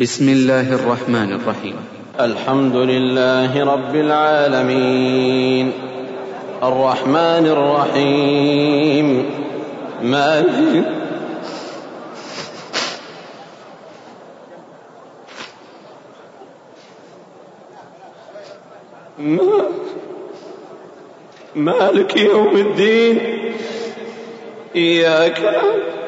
بسم الله الرحمن الرحيم. الحمد لله رب العالمين. الرحمن الرحيم. مالك. مالك يوم الدين. إياك نعبد